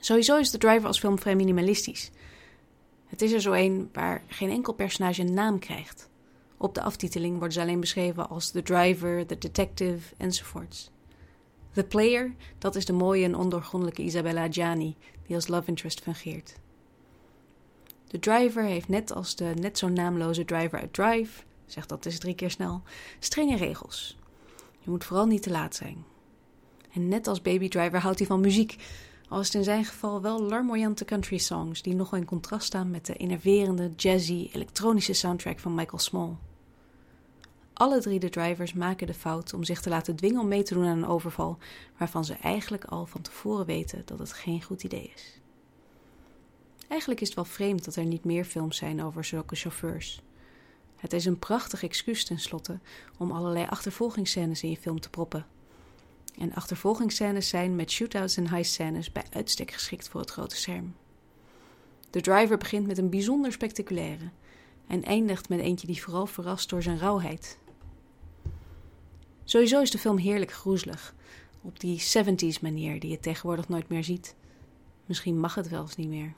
Sowieso is de driver als film vrij minimalistisch. Het is er zo een waar geen enkel personage een naam krijgt. Op de aftiteling worden ze alleen beschreven als the driver, the detective enzovoorts. The player, dat is de mooie en ondoorgrondelijke Isabella Gianni, die als love interest fungeert. De driver heeft net als de net zo naamloze driver uit Drive, zeg dat eens drie keer snel, strenge regels. Je moet vooral niet te laat zijn. En net als Baby Driver houdt hij van muziek, al is het in zijn geval wel larmoyante country songs die nogal in contrast staan met de enerverende, jazzy, elektronische soundtrack van Michael Small. Alle drie de drivers maken de fout om zich te laten dwingen om mee te doen aan een overval, waarvan ze eigenlijk al van tevoren weten dat het geen goed idee is. Eigenlijk is het wel vreemd dat er niet meer films zijn over zulke chauffeurs. Het is een prachtig excuus tenslotte om allerlei achtervolgingsscènes in je film te proppen. En achtervolgingsscènes zijn met shootouts en heist-scènes bij uitstek geschikt voor het grote scherm. De driver begint met een bijzonder spectaculaire en eindigt met eentje die vooral verrast door zijn rauwheid. Sowieso is de film heerlijk groezelig, op die 70s manier die je tegenwoordig nooit meer ziet. Misschien mag het wel eens niet meer.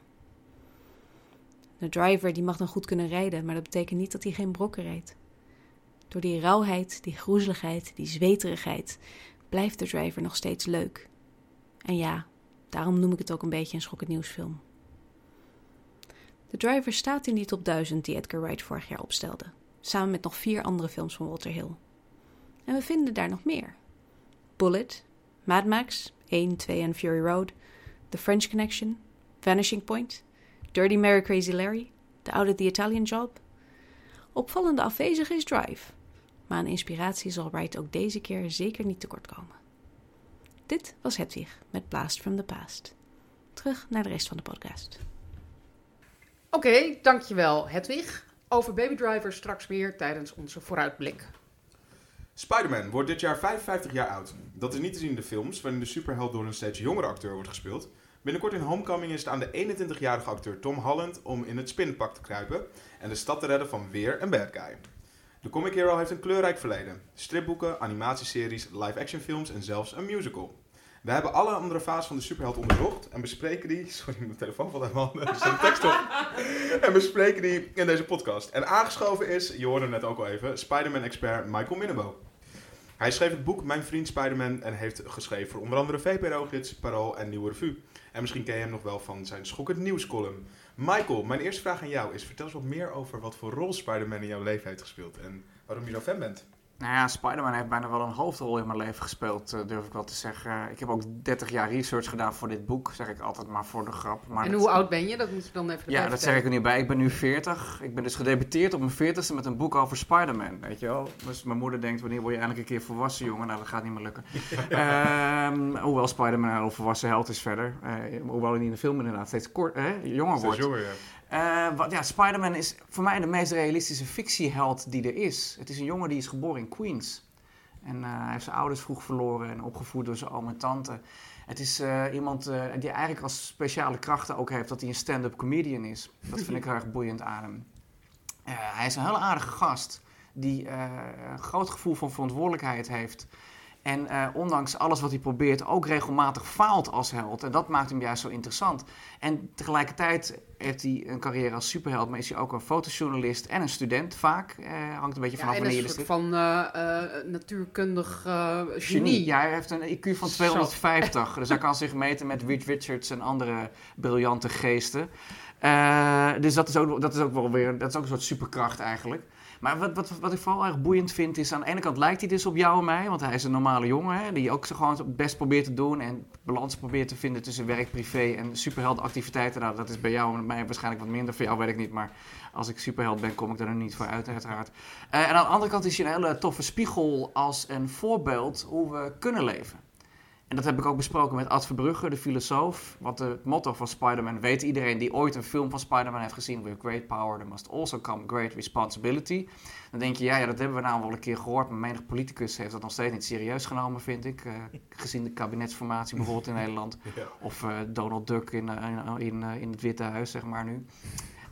De driver die mag dan goed kunnen rijden, maar dat betekent niet dat hij geen brokken rijdt. Door die rauwheid, die groezeligheid, die zweterigheid blijft de driver nog steeds leuk. En ja, daarom noem ik het ook een beetje een schokkend nieuwsfilm. De driver staat in die top 1000 die Edgar Wright vorig jaar opstelde, samen met nog vier andere films van Walter Hill. En we vinden daar nog meer. Bullet, Mad Max, 1, 2 en Fury Road, The French Connection, Vanishing Point, Dirty Mary Crazy Larry, The Out of the Italian Job. Opvallende afwezig is Drive, maar aan inspiratie zal Wright ook deze keer zeker niet tekort komen. Dit was Hedwig met Blast from the Past. Terug naar de rest van de podcast. Oké, dankjewel Hedwig. Over Baby Driver straks weer tijdens onze vooruitblik. Spider-Man wordt dit jaar 55 jaar oud. Dat is niet te zien in de films, waarin de superheld door een steeds jongere acteur wordt gespeeld. Binnenkort in Homecoming is het aan de 21-jarige acteur Tom Holland om in het spinpak te kruipen en de stad te redden van weer een bad guy. De comic hero heeft een kleurrijk verleden. Stripboeken, animatieseries, live-action films en zelfs een musical. We hebben alle andere fases van de superheld onderzocht en bespreken die... Sorry, mijn telefoon valt mijn handen, er tekst op. En bespreken die in deze podcast. En aangeschoven is, je hoorde hem net ook al even, Spider-Man-expert Michael Minnebo. Hij schreef het boek Mijn Vriend Spider-Man en heeft geschreven voor onder andere VPRO-gids, Parool en Nieuwe Revue. En misschien ken je hem nog wel van zijn schokkend nieuwscolumn. Michael, mijn eerste vraag aan jou is, vertel eens wat meer over wat voor rol Spider-Man in jouw leven heeft gespeeld en waarom je zo fan bent. Nou ja, Spider-Man heeft bijna wel een hoofdrol in mijn leven gespeeld, eh, durf ik wel te zeggen. Ik heb ook 30 jaar research gedaan voor dit boek, zeg ik altijd maar voor de grap. Maar en dat- hoe oud ben je? Dat moet je dan even Ja, dat zeg ik er nu bij. Ik ben nu 40. Ik ben dus gedebuteerd op mijn 40ste met een boek over Spider-Man, weet je wel. Dus mijn moeder denkt, wanneer word je eindelijk een keer volwassen, jongen? Nou, dat gaat niet meer lukken. Ehm, hoewel Spider-Man een volwassen held is verder. Eh, hoewel hij in de film inderdaad steeds kort, hè, jonger wordt. jonger, ja. Wat, ja, Spider-Man is voor mij de meest realistische fictieheld die er is. Het is een jongen die is geboren in Queens. En eh, hij heeft zijn ouders vroeg verloren en opgevoed door zijn oom en tante. Het is eh, iemand die eigenlijk als speciale krachten ook heeft dat hij een stand-up comedian is. Dat vind ik heel erg boeiend aan hem. Hij is een hele aardige gast die een groot gevoel van verantwoordelijkheid heeft. En eh, ondanks alles wat hij probeert, ook regelmatig faalt als held. En dat maakt hem juist zo interessant. En tegelijkertijd heeft hij een carrière als superheld, maar is hij ook een fotojournalist en een student vaak. Eh, hangt een beetje Ja, vanaf en wanneer je een er soort van eh, natuurkundig genie. Genie. Ja, hij heeft een IQ van Zo. 250. dus hij kan zich meten met Reed Richards en andere briljante geesten. Dus dat is, ook, dat is ook wel weer dat is ook een soort superkracht eigenlijk. Maar wat, wat, wat ik vooral erg boeiend vind is, aan de ene kant lijkt hij dus op jou en mij, want hij is een normale jongen, hè, die ook zo gewoon het best probeert te doen en balans probeert te vinden tussen werk, privé en superheldactiviteiten. Nou, dat is bij jou en mij waarschijnlijk wat minder, voor jou weet ik niet, maar als ik superheld ben, kom ik er niet voor uit, uiteraard. Eh, en aan de andere kant is hij een hele toffe spiegel als een voorbeeld hoe we kunnen leven. En dat heb ik ook besproken met Ad Verbrugge, de filosoof. Want het motto van Spider-Man weet iedereen die ooit een film van Spider-Man heeft gezien. With great power, there must also come great responsibility. Dan denk je, ja, ja dat hebben we nou wel een keer gehoord. Maar menig politicus heeft dat nog steeds niet serieus genomen, vind ik. eh, gezien de kabinetsformatie bijvoorbeeld in Nederland. Ja. Of eh, Donald Duck in, eh, in, in, in het Witte Huis, zeg maar nu.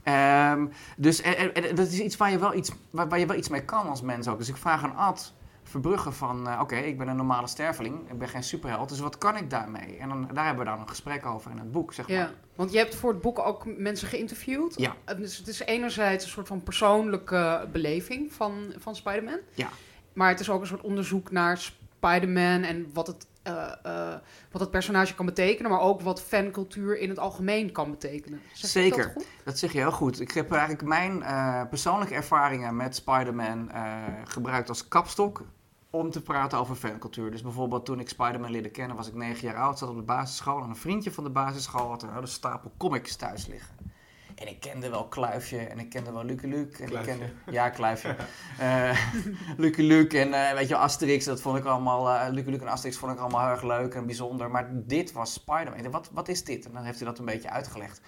Ehm, dus en, en- en dat is iets waar je, wel iets waar, waar je wel iets mee kan als mens ook. Dus ik vraag aan Ad Verbrugge van... eh, Oké, ik ben een normale sterveling. Ik ben geen superheld. Dus wat kan ik daarmee? En dan, daar hebben we dan een gesprek over in het boek, zeg maar. Ja, want je hebt voor het boek ook mensen geïnterviewd. Ja. En Dus het is enerzijds een soort van persoonlijke beleving van, van Spider-Man. Ja. Maar het is ook een soort onderzoek naar Spider-Man en wat het, eh, eh, wat het personage kan betekenen. Maar ook wat fancultuur in het algemeen kan betekenen. Zeg Zeker. dat? Dat zeg je heel goed. Ik heb eigenlijk mijn eh, persoonlijke ervaringen met Spider-Man gebruikt als kapstok om te praten over fancultuur. Dus bijvoorbeeld toen ik Spider-Man leerde kennen, was ik negen jaar oud, zat op de basisschool en een vriendje van de basisschool had een hele stapel comics thuis liggen. En ik kende wel Kluifje en ik kende wel Lucky Luke. En Kluifje. ik kende, ja, Kluifje. Eh Lucky Luke en eh, weet je, Asterix, dat vond ik allemaal, eh Lucky Luke en Asterix vond ik allemaal heel erg leuk en bijzonder. Maar dit was Spider-Man. Wat, wat is dit? En dan heeft hij dat een beetje uitgelegd.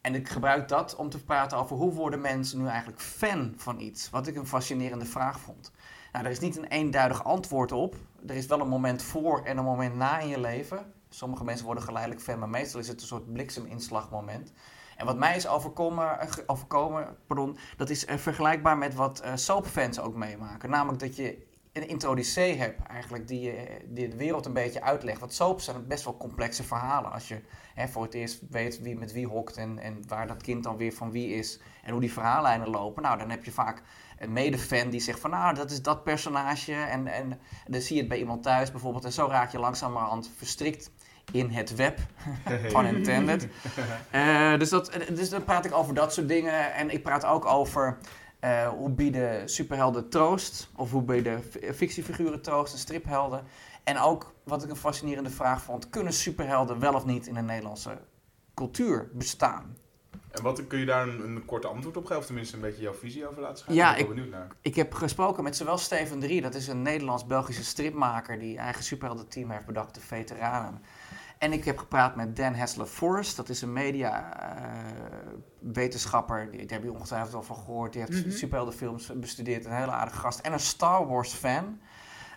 En ik gebruik dat om te praten over hoe worden mensen nu eigenlijk fan van iets. Wat ik een fascinerende vraag vond. Nou, er is niet een eenduidig antwoord op. Er is wel een moment voor en een moment na in je leven. Sommige mensen worden geleidelijk fan, maar meestal is het een soort blikseminslagmoment. En wat mij is overkomen, eh, overkomen pardon, dat is eh, vergelijkbaar met wat eh, soapfans ook meemaken. Namelijk dat je een introducee hebt eigenlijk die, die de wereld een beetje uitlegt. Want soaps zijn best wel complexe verhalen. Als je hè, voor het eerst weet wie met wie hokt en, en waar dat kind dan weer van wie is. En hoe die verhaallijnen lopen. Nou, dan heb je vaak een medefan die zegt van nou, dat is dat personage. En, en dan zie je het bij iemand thuis bijvoorbeeld. En zo raak je langzamerhand verstrikt in het web. Pun intended. Eh, dus, dat, dus dan praat ik over dat soort dingen. En ik praat ook over eh, hoe bieden superhelden troost. Of hoe bieden fictiefiguren troost en striphelden. En ook, wat ik een fascinerende vraag vond, kunnen superhelden wel of niet in de Nederlandse cultuur bestaan? En wat kun je daar een, een korte antwoord op geven? Of tenminste een beetje jouw visie over laten schijnen? Ja, ik ben ik- benieuwd naar. Ik heb gesproken met zowel Steven Drie, dat is een Nederlands-Belgische stripmaker die eigen superheldenteam heeft bedacht, de Veteranen. En ik heb gepraat met Dan Hessler Forrest, dat is een media-wetenschapper. die, daar heb je ongetwijfeld al van gehoord. Die heeft Mhm. superheldenfilms bestudeerd, een hele aardige gast. En een Star Wars-fan.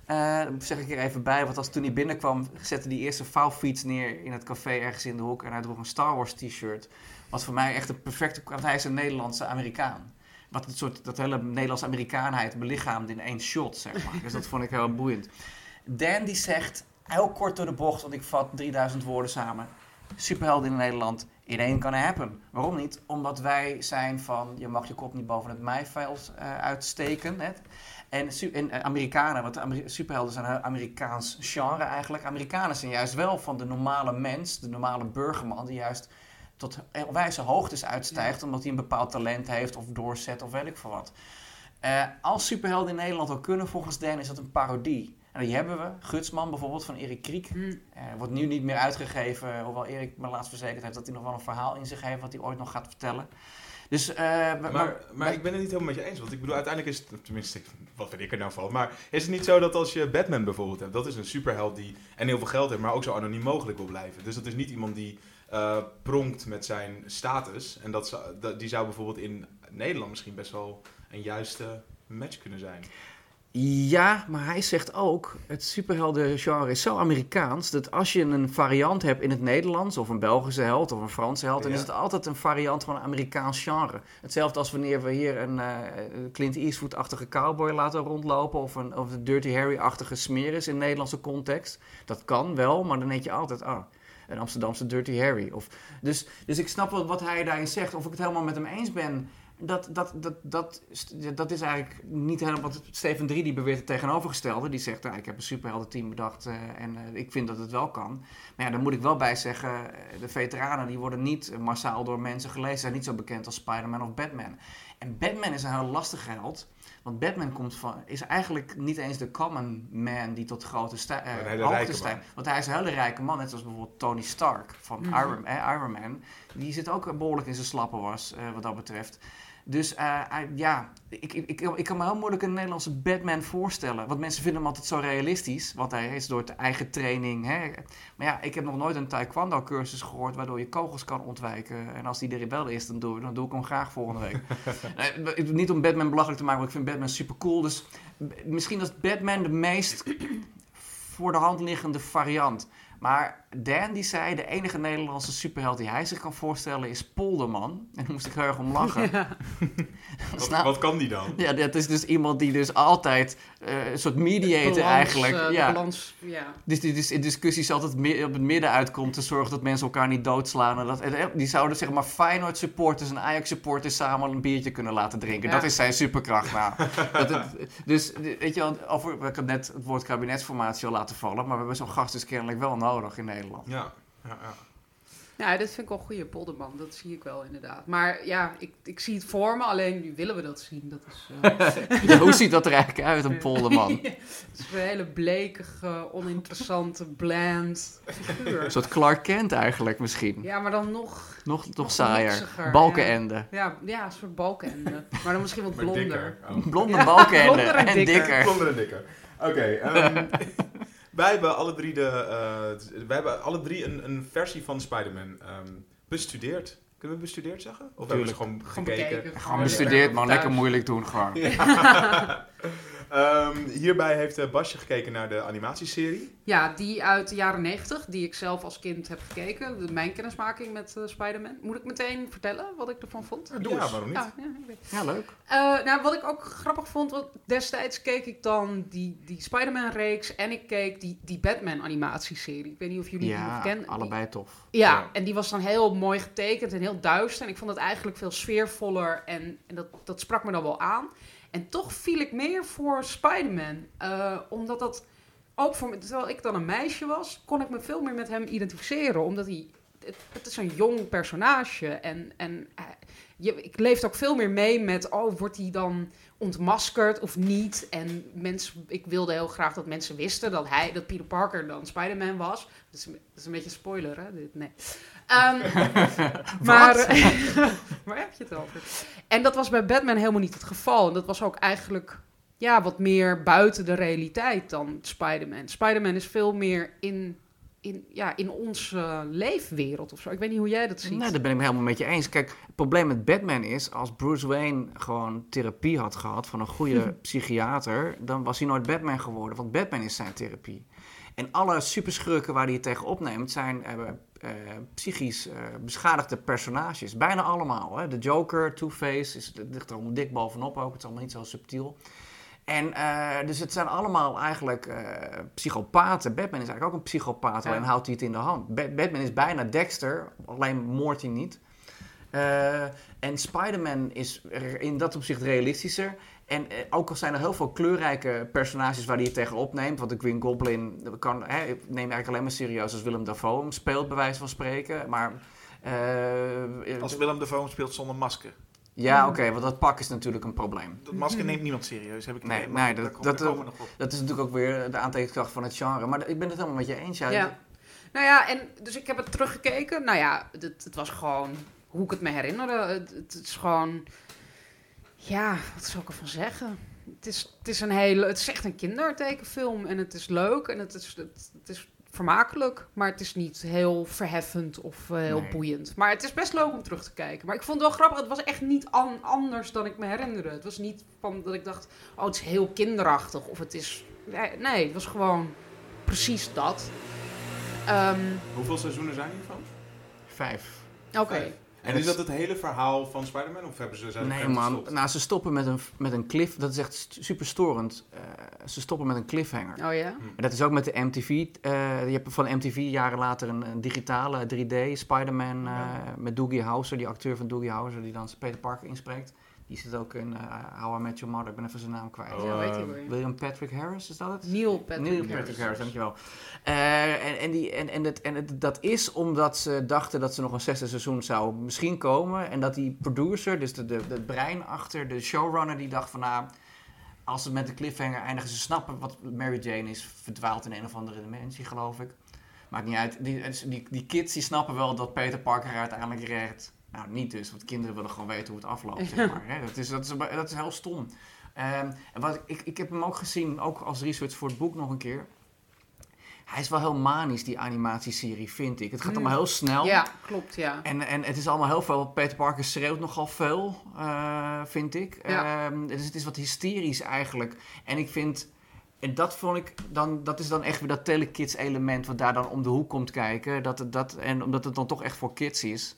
Eh dat zeg ik er even bij, want als toen hij binnenkwam, zette hij eerst een vouwfiets neer in het café ergens in de hoek. En hij droeg een Star Wars t-shirt. Wat voor mij echt een perfecte, want hij is een Nederlandse Amerikaan. Wat het soort, dat hele Nederlandse Amerikaanheid belichaamd in één shot, zeg maar. dus dat vond ik heel boeiend. Dan die zegt, heel kort door de bocht, want ik vat 3000 woorden samen. Superhelden in Nederland, it ain't gonna happen. Waarom niet? Omdat wij zijn van, je mag je kop niet boven het maaiveld eh, uitsteken. Hè? En, eh, Amerikanen, want Ameri- superhelden zijn een Amerikaans genre eigenlijk. Amerikanen zijn juist wel van de normale mens, de normale burgerman, die juist tot wijze hoogtes uitstijgt, omdat hij een bepaald talent heeft of doorzet of weet ik veel wat. Eh, als superhelden in Nederland al kunnen, volgens Dan, is dat een parodie. En die hebben we. Gutsman bijvoorbeeld van Erik Kriek. Hm. Eh, wordt nu niet meer uitgegeven, hoewel Erik me laatst verzekerd heeft dat hij nog wel een verhaal in zich heeft wat hij ooit nog gaat vertellen. Dus, eh, maar- Maar, maar ik ben het niet helemaal met je eens. Want ik bedoel, uiteindelijk is het, tenminste, wat weet ik er nou van. Maar is het niet zo dat als je Batman bijvoorbeeld hebt, dat is een superheld die en heel veel geld heeft, maar ook zo anoniem mogelijk wil blijven. Dus dat is niet iemand die eh, pronkt met zijn status. En dat, zou- dat, die zou bijvoorbeeld in Nederland misschien best wel een juiste match kunnen zijn. Ja, maar hij zegt ook, het superheldengenre is zo Amerikaans, dat als je een variant hebt in het Nederlands, of een Belgische held, of een Franse held, dan Ja. is het altijd een variant van een Amerikaans genre. Hetzelfde als wanneer we hier een eh, Clint Eastwood-achtige cowboy laten rondlopen, of een, of een Dirty Harry-achtige smeris in Nederlandse context. Dat kan wel, maar dan denk je altijd, ah, een Amsterdamse Dirty Harry. Of, dus, dus ik snap wel wat hij daarin zegt, of ik het helemaal met hem eens ben... Dat, dat, dat, dat, dat is eigenlijk niet helemaal wat Steven 3 die beweert het tegenovergestelde. Die zegt, nou, ik heb een superheldenteam bedacht eh, en eh, ik vind dat het wel kan. Maar ja, daar moet ik wel bij zeggen, eh, de veteranen die worden niet massaal door mensen gelezen. Zijn niet zo bekend als Spider-Man of Batman. En Batman is een heel lastig held. Want Batman komt van, is eigenlijk niet eens de common man die tot grote hoogte man. Want hij is een hele rijke man, net zoals bijvoorbeeld Tony Stark van Mhm. Iron, eh, Iron Man. Die zit ook behoorlijk in zijn slappen was, eh, wat dat betreft. Dus eh, hij- ja, ik, ik, ik, ik kan me heel moeilijk een Nederlandse Batman voorstellen. Want mensen vinden hem altijd zo realistisch. Want hij is door de eigen training. Hè. Maar ja, ik heb nog nooit een taekwondo cursus gehoord waardoor je kogels kan ontwijken. En als die er wel is, dan doe, dan doe ik hem graag volgende week. Nee, niet om Batman belachelijk te maken, want ik vind Batman super cool. Dus misschien is Batman de meest voor de hand liggende variant. Maar Dan die zei, de enige Nederlandse superheld die hij zich kan voorstellen is Polderman. En daar moest ik heel erg om lachen. Ja. Wat, nou- wat kan die dan? ja, dat is dus iemand die dus altijd eh, een soort mediator Balans, eigenlijk. eh, ja. balans, ja. Dus die dus in discussies altijd mi- op het midden uitkomt te zorgen dat mensen elkaar niet doodslaan. En dat, en, eh, die zouden zeg maar Feyenoord supporters en Ajax supporters samen een biertje kunnen laten drinken. Ja. Dat is zijn superkracht nou. dat het, dus weet je wel, over, ik heb net het woord kabinetsformatie al laten vallen. Maar we hebben zo'n gast dus kennelijk wel nodig in Nederland. Ja, ja, ja. Nou, dit vind ik wel een goede polderman. Dat zie ik wel inderdaad. Maar ja, ik, ik zie het voor me. Alleen nu willen we dat zien. Dat is, eh, Ja, hoe ziet dat er eigenlijk uit, een polderman? het is een hele blekige, oninteressante, bland figuur. Een soort Clark Kent eigenlijk misschien. Ja, maar dan nog... Nog, nog Nog saaier. Balkenende. Ja, ja een soort balkenende. Maar dan misschien wat blonder. dikker. Oh. Blonde Ja, balkenende. blonder en En dikker. dikker. Blonder en dikker. Oké, ehm, wij hebben alle drie, de, eh, wij hebben alle drie een, een versie van Spider-Man ehm, bestudeerd. Kunnen we bestudeerd zeggen? Of hebben we ze gewoon Gewoon gekeken? bekeken. Gewoon bestudeerd, man. Thuis. Lekker moeilijk doen gewoon. Ehm, hierbij heeft eh, Basje gekeken naar de animatieserie. Ja, die uit de jaren 90, die ik zelf als kind heb gekeken. Mijn kennismaking met eh, Spider-Man. Moet ik meteen vertellen wat ik ervan vond? ja, waarom niet? Ja, ja, ik weet. Ja, leuk. Eh, nou, wat ik ook grappig vond, want destijds keek ik dan die, die Spider-Man-reeks en ik keek die, die Batman-animatieserie. Ik weet niet of jullie die nog Ja, kennen. Die- allebei tof. ja, Ja. en die was dan heel mooi getekend en heel duister. En ik vond het eigenlijk veel sfeervoller en, en dat, dat sprak me dan wel aan. En toch viel ik meer voor Spider-Man. eh, omdat dat ook voor me, terwijl ik dan een meisje was, kon ik me veel meer met hem identificeren. Omdat hij, het, is een jong personage. En, en eh, je, ik leefde ook veel meer mee met, oh, wordt hij dan ontmaskerd of niet? En mensen, ik wilde heel graag dat mensen wisten dat hij, dat Peter Parker dan Spider-Man was. Dat is, een- beetje spoiler, hè? Nee. Ehm, maar waar heb je het over? En dat was bij Batman helemaal niet het geval. En dat was ook eigenlijk ja, wat meer buiten de realiteit dan Spider-Man. Spider-Man is veel meer in, in, ja, in onze leefwereld of zo. Ik weet niet hoe jij dat ziet. Nee, daar ben ik me helemaal met je eens. Kijk, het probleem met Batman is, als Bruce Wayne gewoon therapie had gehad van een goede psychiater, dan was hij nooit Batman geworden, want Batman is zijn therapie. En alle superschurken waar hij het tegen opneemt zijn eh, eh, psychisch eh, beschadigde personages. Bijna allemaal. Hè? De Joker, Two-Face, ligt er allemaal dik bovenop ook. Het is allemaal niet zo subtiel. En eh, dus het zijn allemaal eigenlijk psychopaten. Batman is eigenlijk ook een psychopaat, Ja. alleen houdt hij het in de hand. Ba- Batman is bijna Dexter, alleen moordt hij niet. En Spider-Man is in dat opzicht realistischer. En eh, ook al zijn er heel veel kleurrijke personages waar hij het tegen opneemt. Want de Green Goblin kan, hè, ik neem eigenlijk alleen maar serieus als Willem Dafoe hem speelt, bij wijze van spreken. Maar. eh, Als Willem Dafoe hem speelt zonder masker. ja, oké, want dat pak is natuurlijk een probleem. Dat masker neemt niemand serieus, heb ik Nee, idee, nee, dat- dat- op. Dat is natuurlijk ook weer de aantrekkingskracht van het genre. Maar ik ben het helemaal met je eens. Ja, Ja. Nou ja, en dus ik heb het teruggekeken. Nou ja, het, het was gewoon hoe ik het me herinnerde. Het, het is gewoon, ja, wat zou ik ervan zeggen? Het is, het is een hele, het is echt een kindertekenfilm en het is leuk en het is, het, het is vermakelijk, maar het is niet heel verheffend of eh, heel Nee. boeiend. Maar het is best leuk om terug te kijken. Maar ik vond het wel grappig, het was echt niet an- anders dan ik me herinnerde. Het was niet van dat ik dacht, oh, het is heel kinderachtig of het is, nee, nee het was gewoon precies dat. Ehm, Hoeveel seizoenen zijn hiervan? Vijf. Oké. Vijf. En is dat het hele verhaal van Spider-Man? Of hebben ze zijn Nee er man, gestopt? nou ze stoppen met een, met een cliff, dat is echt super storend. Eh, ze stoppen met een cliffhanger. Oh ja? En dat is ook met de MTV. eh, je hebt van MTV jaren later een, een digitale 3D Spider-Man eh, met Doogie Howser, die acteur van Doogie Howser die dan Peter Parker inspreekt. Die zit ook in eh How I Met Your Mother, ik ben even zijn naam kwijt. Oh, ja, weet eh. William Patrick Harris, is dat het? Neil Patrick Neil Harris. Patrick Harris, dankjewel. Eh, en, en, die, en, en, het, en het, dat is omdat ze dachten dat ze nog een zesde seizoen zou misschien komen. En dat die producer, dus de, de, het brein achter de showrunner, die dacht van nou, als ze met de cliffhanger eindigen, ze snappen wat Mary Jane is, verdwaald in een of andere dimensie, geloof ik. Maakt niet uit. Die, die, die kids die snappen wel dat Peter Parker haar uiteindelijk redt. Nou, niet dus, want kinderen willen gewoon weten hoe het afloopt, zeg maar. Hè. Dat, is, dat, is, dat is heel stom. Ehm, en wat, ik, ik heb hem ook gezien, ook als research voor het boek nog een keer. Hij is wel heel manisch, die animatieserie, vind ik. Het gaat Mm. allemaal heel snel. Ja, klopt, ja. En, en het is allemaal heel veel. Peter Parker schreeuwt nogal veel, eh, vind ik. Ja. Ehm, dus het is wat hysterisch eigenlijk. En ik vind. En dat vond ik dan. Dat is dan echt weer dat telekids element. wat daar dan om de hoek komt kijken. Dat, dat, en omdat het dan toch echt voor kids is.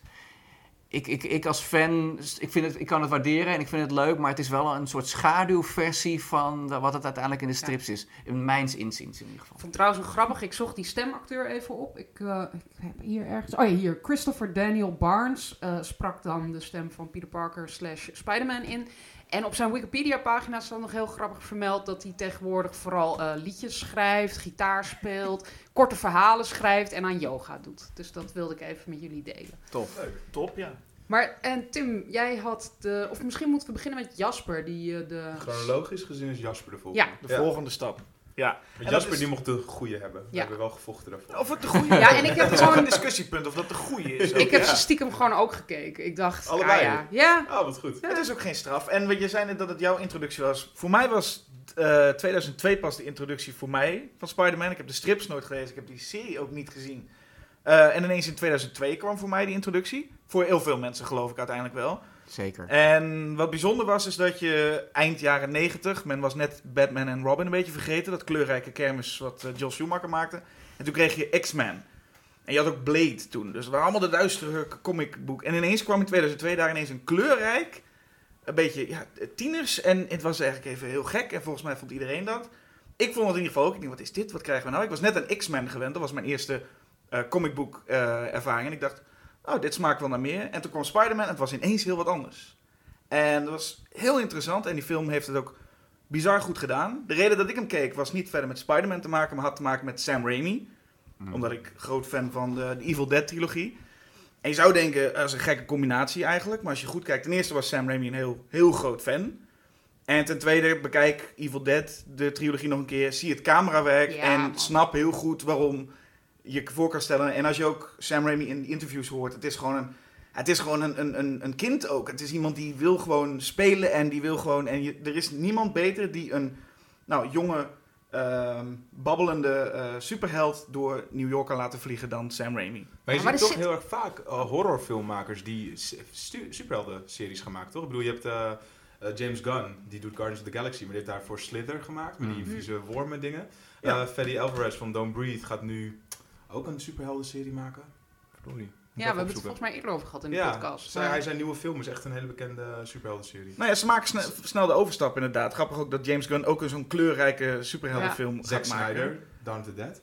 Ik, ik, ik als fan. Ik, vind het, ik kan het waarderen en ik vind het leuk. Maar het is wel een soort schaduwversie van de- wat het uiteindelijk in de strips is. In mijns inziens in ieder geval. Ik vond het trouwens een grappig, ik zocht die stemacteur even op. Ik, eh, ik heb hier ergens... Oh ja, hier. Christopher Daniel Barnes eh, sprak dan de stem van Peter Parker slash Spider-Man in. En op zijn Wikipedia-pagina staat nog heel grappig vermeld dat hij tegenwoordig vooral eh, liedjes schrijft, gitaar speelt, korte verhalen schrijft en aan yoga doet. Dus dat wilde ik even met jullie delen. Top. Top, ja. Maar en Tim, jij had de. Of misschien moeten we beginnen met Jasper, die eh, de. Chronologisch gezien is Jasper de volgende. Ja. De volgende stap. Ja. En Jasper is- die mocht de goede hebben. We hebben wel gevochten daarvoor. Of het de goede Ja, en ik heb Het is ook gewoon- een discussiepunt of dat de goede is. Ik heb Ja. ze stiekem gewoon ook gekeken. Ik dacht, Allebei? ah ja. Ja, Ah, wat goed. Het is ook geen straf. En wat je zei net dat het jouw introductie was. Voor mij was eh 2002 pas de introductie voor mij van Spider-Man. Ik heb de strips nooit gelezen. Ik heb die serie ook niet gezien. Eh, en ineens in 2002 kwam voor mij die introductie. Voor heel veel mensen geloof ik uiteindelijk wel. Zeker. En wat bijzonder was, is dat je eind jaren 90, men was net Batman en Robin een beetje vergeten. Dat kleurrijke kermis wat eh, Joel Schumacher maakte. En toen kreeg je X-Men. En je had ook Blade toen. Dus het waren allemaal de duistere comicboek. En ineens kwam in 2002 daar ineens een kleurrijk, een beetje ja, tieners. En het was eigenlijk even heel gek. En volgens mij vond iedereen dat. Ik vond het in ieder geval ook. Ik denk, wat is dit? Wat krijgen we nou? Ik was net een X-Men gewend. Dat was mijn eerste eh comicboek eh, ervaring. En ik dacht, oh, dit smaakt wel naar meer. En toen kwam Spider-Man en het was ineens heel wat anders. En dat was heel interessant. En die film heeft het ook bizar goed gedaan. De reden dat ik hem keek was niet verder met Spider-Man te maken, maar had te maken met Sam Raimi. Mm. Omdat ik groot fan van de, de Evil Dead trilogie. En je zou denken, dat is een gekke combinatie eigenlijk. Maar als je goed kijkt, ten eerste was Sam Raimi een heel, heel groot fan. En ten tweede, bekijk Evil Dead, de trilogie nog een keer. Zie het camerawerk Ja, en man. snap heel goed waarom je voor kan stellen. En als je ook Sam Raimi in interviews hoort, het is gewoon een, het is gewoon een, een, een, een kind ook. Het is iemand die wil gewoon spelen en die wil gewoon... En je, er is niemand beter die een nou, jonge, ehm, babbelende eh, superheld door New York kan laten vliegen dan Sam Raimi. Maar je Ja, maar ziet toch zit- heel erg vaak eh, horrorfilmmakers die superhelden-series gemaakt, toch? Ik bedoel, je hebt eh, James Gunn, die doet Guardians of the Galaxy, maar die heeft daarvoor Slither gemaakt, met die Mhm. vieze wormen dingen. Ja. Eh Freddy Alvarez van Don't Breathe gaat nu ook een superhelden-serie maken. Verdorie. Ja we hebben het volgens mij eerder over gehad in de ja, podcast. zij- Maar- hij zijn nieuwe film is echt een hele bekende superhelden-serie. Nou ja, ze maken sne- snel de overstap inderdaad. Grappig ook dat James Gunn ook een zo'n kleurrijke superheldenfilm Zack gaat maken. Snyder, Dawn of the Dead.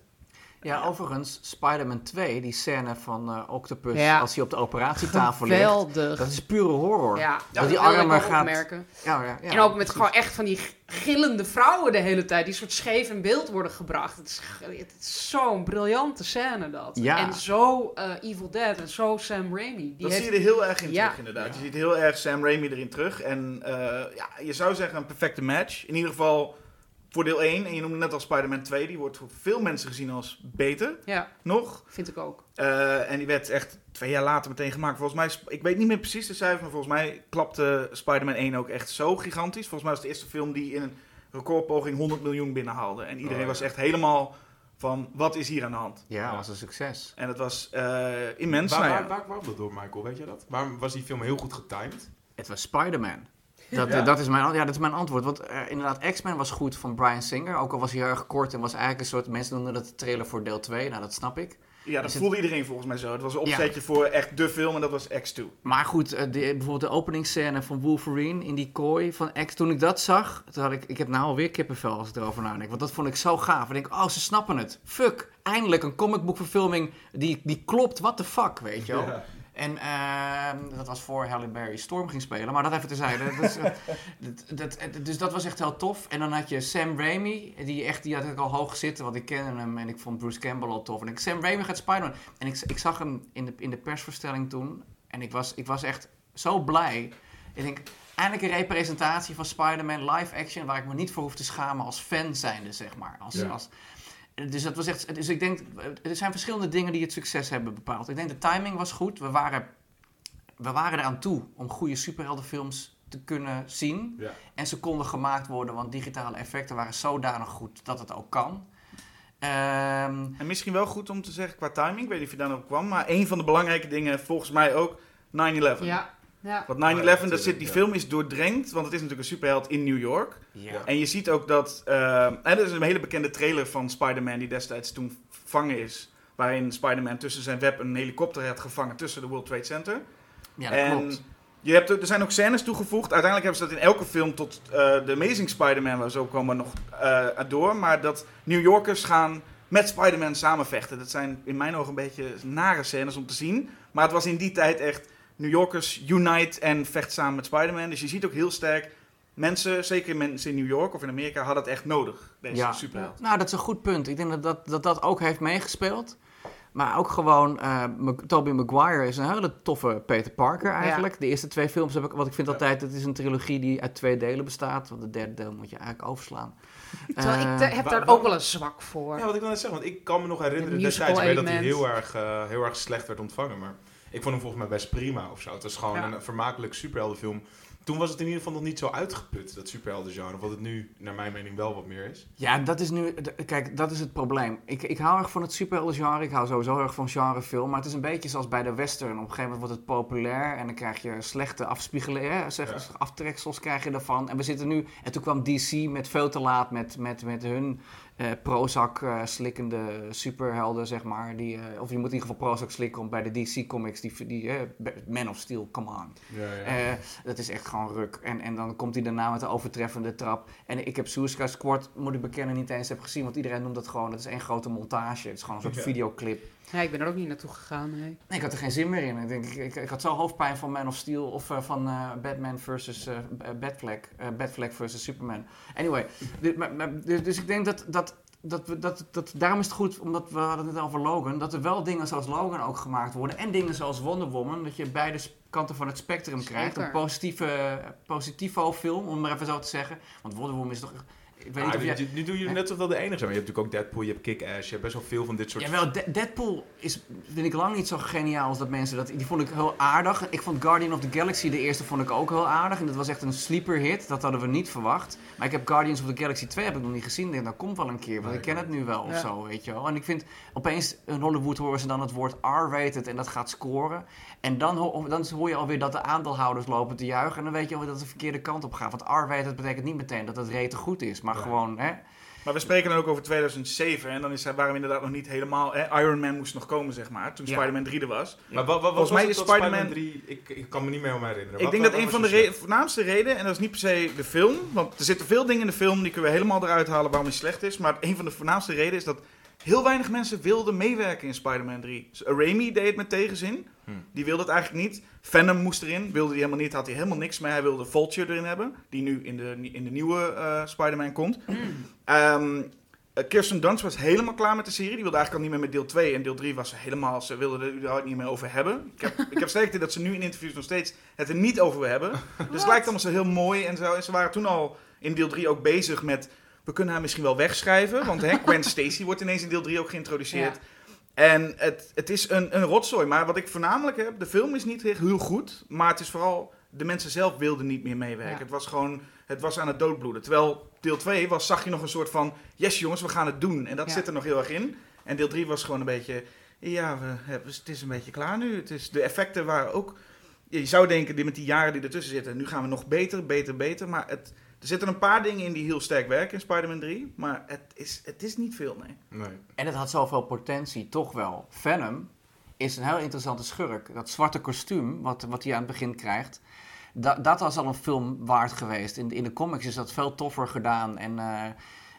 Ja, overigens, Spider-Man 2, die scène van eh, Octopus Ja. als hij op de operatietafel ligt. Geweldig. Dat is pure horror. ja, dat dat die armen gaat- opmerken. Ja, ja, ja, en ook met gewoon echt van die gillende vrouwen de hele tijd, die soort scheef in beeld worden gebracht. Het is, het is zo'n briljante scène dat. Ja. En zo eh, Evil Dead en zo Sam Raimi. Die Dat heeft, zie je er heel erg in Ja. terug, inderdaad. Je ziet heel erg Sam Raimi erin terug. En eh, ja, je zou zeggen een perfecte match. In ieder geval voor deel 1. En je noemde net al Spider-Man 2. Die wordt voor veel mensen gezien als beter. Ja, Nog. vind ik ook. Eh, en die werd echt twee jaar later meteen gemaakt. Volgens mij, ik weet niet meer precies de cijfer, maar volgens mij klapte Spider-Man 1 ook echt zo gigantisch. Volgens mij was het de eerste film die in een recordpoging 100 miljoen binnenhaalde. En iedereen Oh, ja. was echt helemaal van, wat is hier aan de hand? Ja, Ja. was een succes. En het was eh, immens. Waar, ja. waar, waar kwam dat door, Michael? Weet je dat? Waarom was die film heel goed getimed? Het was Spider-Man. Dat, Ja. dat, is mijn, ja, dat is mijn antwoord. Want eh, inderdaad, X-Men was goed van Brian Singer. Ook al was hij heel erg kort en was eigenlijk een soort... Mensen noemden dat de trailer voor deel 2. Nou, dat snap ik. Ja, dat het- voelde iedereen volgens mij zo. Het was een opzetje voor echt de film en dat was X2. Maar goed, eh, de, bijvoorbeeld de openingsscène van Wolverine in die kooi van X. Toen ik dat zag, toen had ik... Ik heb nou alweer kippenvel als ik erover nadenk. Want dat vond ik zo gaaf. Ik denk, oh, ze snappen het. Fuck, eindelijk een comicboekverfilming die, die klopt. What the fuck, weet je wel. Ja. En ehm, dat was voor Halle Berry Storm ging spelen, maar dat even terzijde. Dat is, dat, dat, eh, dus dat was echt heel tof. En dan had je Sam Raimi, die, echt, die had ik al hoog zitten, want ik kende hem en ik vond Bruce Campbell al tof. En ik, Sam Raimi gaat Spider-Man. En ik, ik zag hem in de, in de persverstelling toen en ik was, ik was echt zo blij. Ik denk, eindelijk een representatie van Spider-Man live action waar ik me niet voor hoef te schamen als fan zijnde, zeg maar. Als, Ja. als, dus, dat was echt, dus ik denk, er zijn verschillende dingen die het succes hebben bepaald. Ik denk de timing was goed. We waren, we waren eraan toe om goede superheldenfilms te kunnen zien. Ja. En ze konden gemaakt worden, want digitale effecten waren zodanig goed dat het ook kan. Ehm, En misschien wel goed om te zeggen qua timing, ik weet niet of je daar nog op kwam, maar een van de belangrijke dingen volgens mij ook 9-11. Ja, ja. Want 9-11, Ja, dat zit, die ja. film is doordrenkt, want het is natuurlijk een superheld in New York. ja. En je ziet ook dat, eh, en er is een hele bekende trailer van Spider-Man die destijds toen gevangen is. Waarin Spider-Man tussen zijn web een helikopter had gevangen tussen de World Trade Center. ja, dat en klopt. Je hebt, er zijn ook scènes toegevoegd. Uiteindelijk hebben ze dat in elke film tot eh The Amazing Spider-Man, waar zo komen nog eh, door. Maar dat New Yorkers gaan met Spider-Man samenvechten. Dat zijn in mijn ogen een beetje nare scènes om te zien. Maar het was in die tijd echt New Yorkers unite en vecht samen met Spider-Man. Dus je ziet ook heel sterk mensen, zeker mensen in New York of in Amerika, hadden het echt nodig, deze Ja. superheld. Nou, dat is een goed punt. Ik denk dat dat, dat, dat ook heeft meegespeeld. Maar ook gewoon, eh Mc- Tobey Maguire is een hele toffe Peter Parker eigenlijk. De eerste twee films heb ik, wat ik vind altijd, het is een trilogie die uit twee delen bestaat. Want de derde deel moet je eigenlijk overslaan. Terwijl ik Eh, heb daar ook wel een zwak voor. Ja, wat ik wil net zeggen, want ik kan me nog herinneren De musical destijds dat hij heel erg, eh, heel erg slecht werd ontvangen. Maar ik vond hem volgens mij best prima of zo. Het was gewoon Ja. een vermakelijk superheldenfilm. Toen was het in ieder geval nog niet zo uitgeput, dat superheldengenre. Wat het nu, naar mijn mening, wel wat meer is. Ja, dat is nu. Kijk, dat is het probleem. Ik, ik hou erg van het superheldengenre. Ik hou sowieso erg van genrefilm. Maar het is een beetje zoals bij de western. Op een gegeven moment wordt het populair. En dan krijg je slechte afspiegelen. Hè, zeg, Ja. Aftreksels krijg je daarvan. En we zitten nu. En toen kwam DC met veel te laat. Met, met, met hun eh Prozac eh, slikkende superhelden, zeg maar. Die, eh, of je moet in ieder geval Prozac slikken. Want bij de DC comics. Die, die, Man of Steel, come on. Ja, ja. Dat is echt gewoon ruk. En, en dan komt hij daarna met de overtreffende trap. En ik heb Suicide Squad, moet ik bekennen, niet eens heb gezien. Want iedereen noemt dat gewoon, het is één grote montage. Het is gewoon een soort Ja. videoclip. Ja, ik ben er ook niet naartoe gegaan. Nee. Nee, ik had er geen zin meer in. Ik, denk, ik, ik, ik had zo hoofdpijn van Man of Steel of eh, van eh, Batman versus eh Batfleck. Batfleck versus Superman. Anyway, dit- maar, maar- dus dus ik denk dat... dat dat, we, dat, dat, daarom is het goed, omdat we hadden het over Logan, dat er wel dingen zoals Logan ook gemaakt worden. En dingen zoals Wonder Woman, dat je beide kanten van het spectrum krijgt. Een positieve, positivo film, om maar even zo te zeggen. Want Wonder Woman is toch... Ik weet niet Ah, of jij... nu, doen jullie net alsof dat de enige zijn. Maar je hebt natuurlijk ook Deadpool, je hebt Kick-Ass, je hebt best wel veel van dit soort... Jawel, De- Deadpool is, vind ik lang niet zo geniaal als dat mensen dat... Die vond ik heel aardig. Ik vond Guardian of the Galaxy, de eerste, vond ik ook heel aardig. En dat was echt een sleeper hit. Dat hadden we niet verwacht. Maar ik heb Guardians of the Galaxy 2 heb ik nog niet gezien. Ik denk, dat komt wel een keer. Want Nee, ik ken het nu wel of Ja. zo, weet je wel. En ik vind, opeens in Hollywood horen ze dan het woord R-rated en dat gaat scoren. En dan, ho- dan hoor je alweer dat de aandeelhouders lopen te juichen. En dan weet je alweer dat het de verkeerde kant op gaat. Want R-rated betekent niet meteen dat het rete goed is. Maar Ja. gewoon, hè. Maar we spreken dan ook over 2007 en dan is, waren we inderdaad nog niet helemaal... Hè, Iron Man moest nog komen, zeg maar, toen Ja. Spider-Man 3 er was. Maar wat, wat, Volgens was mij is Spider-Man- 3... Ik, ik kan me niet meer helemaal herinneren. Ik Wat- denk wat- dat een van de re- voornaamste redenen, en dat is niet per se de film, want er zitten veel dingen in de film die kunnen we helemaal eruit halen waarom hij slecht is, maar een van de voornaamste redenen is dat heel weinig mensen wilden meewerken in Spider-Man 3. Dus Raimi deed het met tegenzin, Hmm. die wilde het eigenlijk niet. Venom moest erin, wilde hij helemaal niet, had hij helemaal niks mee. Hij wilde Vulture erin hebben, die nu in de, in de nieuwe eh, Spider-Man komt. Ehm, eh, Kirsten Dunst was helemaal klaar met de serie. Die wilde eigenlijk al niet meer met deel 2. En deel 3 was ze helemaal... Ze wilde er überhaupt niet meer over hebben. Ik heb, ik heb sterk het idee dat ze nu in interviews nog steeds het er niet over wil hebben. Dus het lijkt allemaal zo heel mooi en zo. En ze waren toen al in deel 3 ook bezig met... We kunnen haar misschien wel wegschrijven. Want hè, Gwen Stacy wordt ineens in deel 3 ook geïntroduceerd. Ja. En het, het is een, een rotzooi. Maar wat ik voornamelijk heb... De film is niet echt heel goed. Maar het is vooral... De mensen zelf wilden niet meer meewerken. Ja. Het was gewoon... Het was aan het doodbloeden. Terwijl deel 2 was, zag je nog een soort van... Yes jongens, we gaan het doen. En dat Ja. zit er nog heel erg in. En deel 3 was gewoon een beetje... Ja, we hebben, het is een beetje klaar nu. Het is, de effecten waren ook... Je zou denken, die- met die jaren die ertussen zitten... Nu gaan we nog beter, beter, beter. Maar het, er zitten een paar dingen in die heel sterk werken in Spider-Man 3. Maar het is, het is niet veel, nee. Nee. En het had zoveel potentie, toch wel. Venom is een heel interessante schurk. Dat zwarte kostuum, wat, wat hij aan het begin krijgt, da- dat was al een film waard geweest. In, in de comics is dat veel toffer gedaan. En, eh,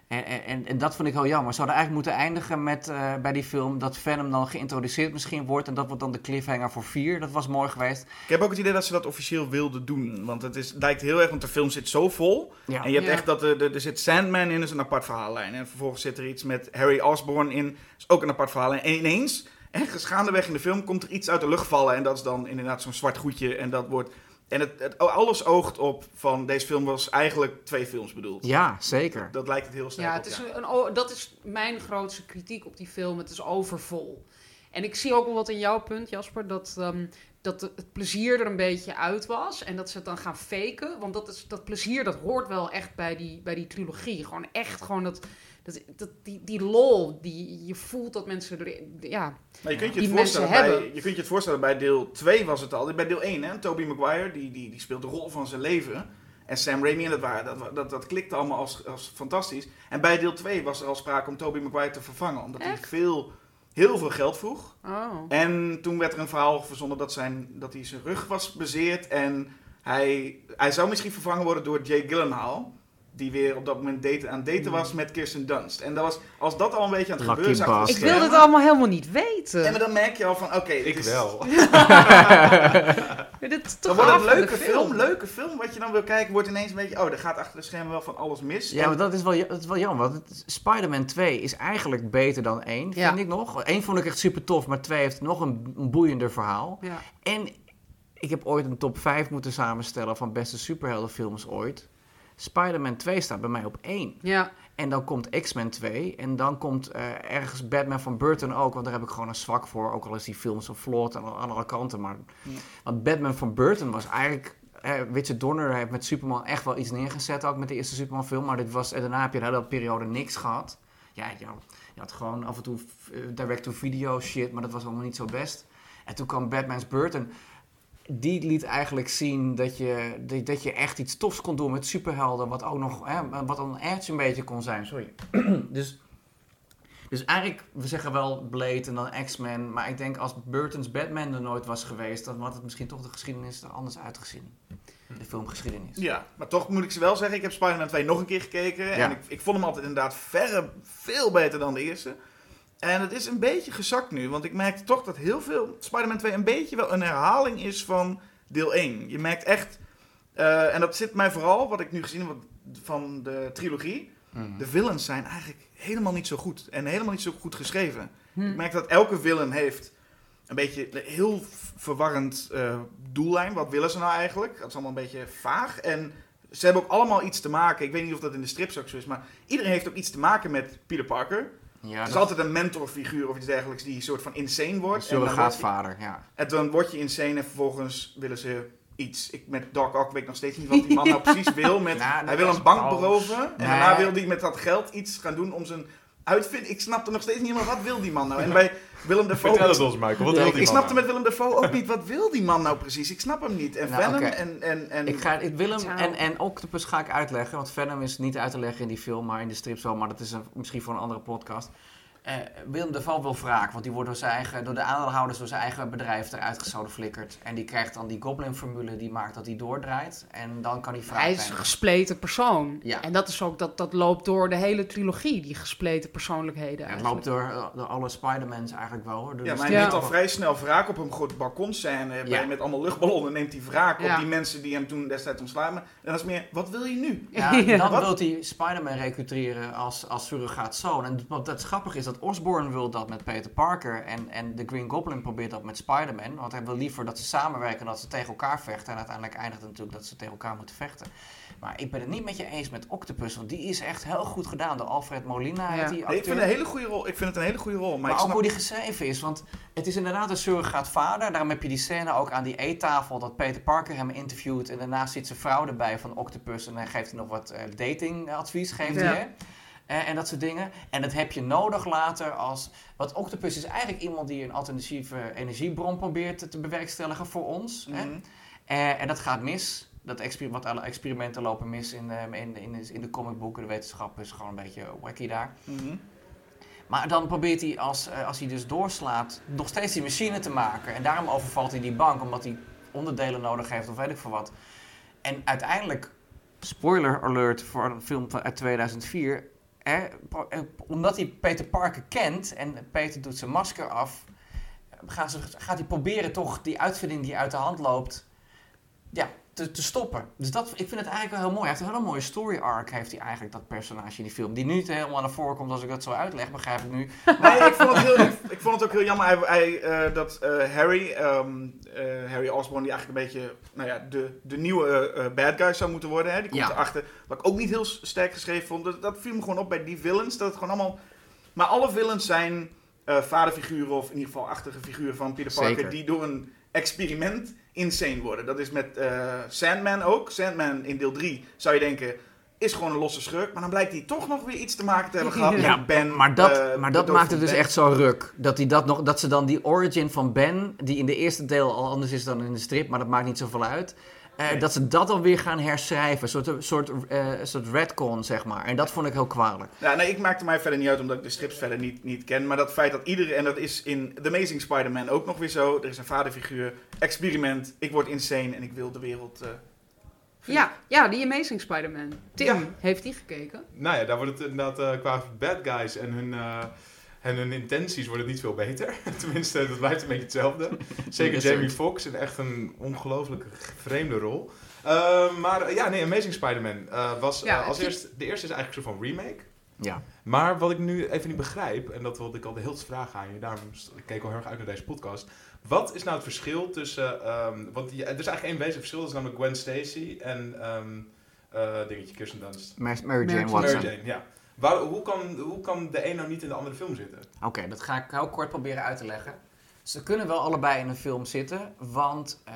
en, en, en dat vind ik heel jammer. Ze hadden eigenlijk moeten eindigen met, eh, bij die film dat Venom dan geïntroduceerd misschien wordt. En dat wordt dan de cliffhanger voor 4. Dat was mooi geweest. Ik heb ook het idee dat ze dat officieel wilden doen. Want het is, lijkt heel erg, want de film zit zo vol. Ja. En je hebt Ja. echt dat er, er, er zit Sandman in, is een apart verhaallijn. En vervolgens zit er iets met Harry Osborn in, is ook een apart verhaallijn. En ineens, ergens gaandeweg in de film, komt er iets uit de lucht vallen. En dat is dan inderdaad zo'n zwart goedje. En dat wordt... En het, het, alles oogt op van deze film was eigenlijk twee films bedoeld. Ja, zeker. Dat lijkt het heel sterk Ja, op, het is ja. een, dat is mijn grootste kritiek op die film. Het is overvol. En ik zie ook wel wat in jouw punt, Jasper, dat, ehm, dat het plezier er een beetje uit was. En dat ze het dan gaan faken. Want dat, is, dat plezier, dat hoort wel echt bij die, bij die trilogie. Gewoon echt gewoon dat, dat, dat, die, die lol, die je voelt dat mensen. Ja, Maar je kunt je, die het mensen voorstellen bij, hebben. je kunt je het voorstellen, bij deel 2 was het al. Bij deel 1, hè, Tobey Maguire, die, die, die speelt de rol van zijn leven. En Sam Raimi, en dat, waren, dat, dat, dat klikte allemaal als, als fantastisch. En bij deel 2 was er al sprake om Tobey Maguire te vervangen. Omdat hij veel, heel veel geld vroeg. oh. En toen werd er een verhaal verzonnen dat, zijn, dat hij zijn rug was bezeerd. En hij, hij zou misschien vervangen worden door Jay Gyllenhaal. Die weer op dat moment daten, aan het daten was met Kirsten Dunst. En dat was, als dat al een beetje aan het Lucky gebeuren de Ik bastard. wil dit schermen, allemaal helemaal niet weten. En dan merk je al van, oké, dit Ik is- wel. Dit is Dan toch wordt het af een leuke film, leuke film, wat je dan wil kijken, wordt ineens een beetje, oh, er gaat achter de schermen wel van alles mis. Ja, En- maar dat is wel, dat is wel jammer. Want het- Spider-Man 2 is eigenlijk beter dan 1, vind ik nog. 1 vond ik echt super tof, maar 2 heeft nog een, een boeiender verhaal. Ja. En ik heb ooit een top 5 moeten samenstellen van beste superheldenfilms ooit. Spider-Man 2 staat bij mij op 1. Ja. En dan komt X-Men 2. En dan komt eh, ergens Batman van Burton ook. Want daar heb ik gewoon een zwak voor. Ook al is die film zo vlot aan, aan alle kanten. Maar, Ja. Want Batman van Burton was eigenlijk... eh, Richard Donner heeft met Superman echt wel iets neergezet. Ook met de eerste Superman film. Maar dit was, en daarna heb je de hele periode niks gehad. Ja, je, je had gewoon af en toe eh, direct-to-video shit. Maar dat was allemaal niet zo best. En toen kwam Batman's Burton die liet eigenlijk zien dat je, dat, je echt iets tofs kon doen met superhelden. Wat ook nog, hè, wat een edge een beetje kon zijn. Sorry. dus, dus eigenlijk, we zeggen wel Blade en dan X-Men. Maar ik denk als Burton's Batman er nooit was geweest, dan had het misschien toch de geschiedenis er anders uitgezien. De filmgeschiedenis. Ja, maar toch moet ik ze wel zeggen, ik heb Spider-Man 2 nog een keer gekeken. En ik, ik vond hem altijd inderdaad verre veel beter dan de eerste. En het is een beetje gezakt nu, want ik merkte toch dat heel veel Spider-Man 2 een beetje wel een herhaling is van deel 1. Je merkt echt, eh, en dat zit mij vooral, wat ik nu gezien heb van de trilogie, Mhm. de villains zijn eigenlijk helemaal niet zo goed. En helemaal niet zo goed geschreven. Hm. Ik merk dat elke villain heeft een beetje een heel verwarrend eh, doellijn. Wat willen ze nou eigenlijk? Dat is allemaal een beetje vaag. En ze hebben ook allemaal iets te maken. Ik weet niet of dat in de strips ook zo is, maar iedereen heeft ook iets te maken met Peter Parker. Ja, er is dat altijd een mentorfiguur of iets dergelijks die een soort van insane wordt. En dan, wordt, surrogaatvader, ja. en dan word je insane en vervolgens willen ze iets. Ik, met Doc Ock weet ik nog steeds niet wat die man nou precies wil. Met, Nou, hij wil een bank beroven en Nee. daarna wil hij met dat geld iets gaan doen om zijn uitvinding. Ik snapte nog steeds niet helemaal wat wil die man nou. En bij Willem Dafoe... Vertel het ons, Michael. Wat Ja, wil Ik, die ik man snapte nou? met Willem Dafoe ook niet, wat wil die man nou precies? Ik snap hem niet. En Nou, Venom en, en, en... Ik, ga, ik wil hem Ciao. en, en Octopus ga ik uitleggen. Want Venom is niet uit te leggen in die film, maar in de strips wel. Maar dat is een, misschien voor een andere podcast. Eh Willem Dafoe wil wraak, want die wordt door, zijn eigen, door de aandeelhouders door zijn eigen bedrijf eruit flikkerd. En die krijgt dan die Goblin-formule die maakt dat hij doordraait. En dan kan hij wraak Hij is een gespleten persoon. Ja. En dat is ook, dat, dat loopt door de hele trilogie, die gespleten persoonlijkheden. Ja, het loopt door, eh, door alle Spider-Mans eigenlijk wel. Hoor. Door ja, de maar hij Ja. neemt al vrij snel wraak op een groot balkonscène bij- Ja. met allemaal luchtballonnen. Neemt hij wraak Ja. op die mensen die hem toen destijds ontslaan. En dat is meer, wat wil je nu? Ja, Ja. dan Wat? wil hij Spider-Man recruteren als, als surrogaatzoon. En wat dat grappig is, dat Osborn wil dat met Peter Parker. En, en de Green Goblin probeert dat met Spider-Man. Want hij wil liever dat ze samenwerken en dat ze tegen elkaar vechten. En uiteindelijk eindigt het natuurlijk dat ze tegen elkaar moeten vechten. Maar ik ben het niet met je eens met Octopus. Want die is echt heel goed gedaan door Alfred Molina. Ja. die Nee, ik vind het een hele goede rol. Ik vind het een hele goede rol. Maar, Maar ik ook hoe die geschreven is. Want het is inderdaad een surrogaatvader. Daarom heb je die scène ook aan die eettafel. Dat Peter Parker hem interviewt. En daarnaast zit zijn vrouw erbij van Octopus. En dan geeft hij nog wat eh, datingadvies. Geeft Ja. hij, hè? En dat soort dingen. En dat heb je nodig later als... Want Octopus is eigenlijk iemand die een alternatieve energiebron probeert te, te bewerkstelligen voor ons. Mhm. Eh, en dat gaat mis. Dat wat alle experimenten lopen mis in, eh, in, in, de, in de comicboeken. De wetenschap is gewoon een beetje wacky daar. Mhm. Maar dan probeert hij, als, eh, als hij dus doorslaat, nog steeds die machine te maken. En daarom overvalt hij die bank, omdat hij onderdelen nodig heeft of weet ik veel wat. En uiteindelijk, spoiler alert voor een film uit 2004... Eh, omdat hij Peter Parker kent en Peter doet zijn masker af... Ze, gaat hij proberen toch die uitvinding die uit de hand loopt... Ja, te, te stoppen. Dus dat, ik vind het eigenlijk wel heel mooi. Hij heeft een hele mooie story arc, heeft hij eigenlijk, dat personage in die film. Die nu niet helemaal naar voren komt als ik dat zo uitleg, begrijp ik nu. Nee, ik vond, het heel, ik, ik vond het ook heel jammer hij, hij, eh, dat eh, Harry, eh, Harry Osborn, die eigenlijk een beetje nou ja, de, de nieuwe bad guy zou moeten worden. Hè? Die komt Ja. erachter. Wat ik ook niet heel sterk geschreven vond. Dat, dat viel me gewoon op bij die villains. Dat het gewoon allemaal... Maar alle villains zijn vaderfiguren of in ieder geval achtige figuren van Peter Parker. Zeker. Die door een experiment insane worden. Dat is met eh, Sandman ook. Sandman in deel 3 zou je denken... Is gewoon een losse schurk, maar dan blijkt hij toch nog weer iets te maken te hebben gehad Ja, met Ben. maar dat, eh, maar dat maakt het dus Ben. echt zo ruk. Dat, die dat, nog, dat ze dan die origin van Ben, die in de eerste deel al anders is dan in de strip, maar dat maakt niet zoveel uit. Eh, Nee. Dat ze dat alweer gaan herschrijven. Een soort, soort, eh, soort redcon, zeg maar. En dat vond ik heel kwalijk. Ja, nee, ik maakte mij verder niet uit omdat ik de strips verder niet, niet ken. Maar dat feit dat iedereen, en dat is in The Amazing Spider-Man ook nog weer zo. Er is een vaderfiguur, experiment, ik word insane en ik wil de wereld eh, Ja, ja, die Amazing Spider-Man. Tim, Ja. heeft die gekeken? Nou ja, daar wordt het inderdaad eh, qua bad guys en hun, eh, en hun intenties wordt het niet veel beter. Tenminste, dat blijft een beetje hetzelfde. Zeker. Jamie Foxx in echt een ongelooflijk vreemde rol. Eh, maar eh, ja, nee, Amazing Spider-Man eh, was Ja, eh, als eerst... De eerste is eigenlijk een soort van remake. Ja. Maar wat ik nu even niet begrijp, en dat wilde ik al de hele tijd vragen aan je, daarom st- ik keek al heel erg uit naar deze podcast. Wat is nou het verschil tussen, ehm, want ja, er is eigenlijk één wezenlijk verschil, dat is namelijk Gwen Stacy en ehm eh, dingetje Kirsten Dunst. Mary, Mary Jane Mary Watson. Mary Jane, ja. Waar, hoe, kan, hoe kan de een nou niet in de andere film zitten? Oké, dat ga ik heel kort proberen uit te leggen. Ze kunnen wel allebei in een film zitten, want eh,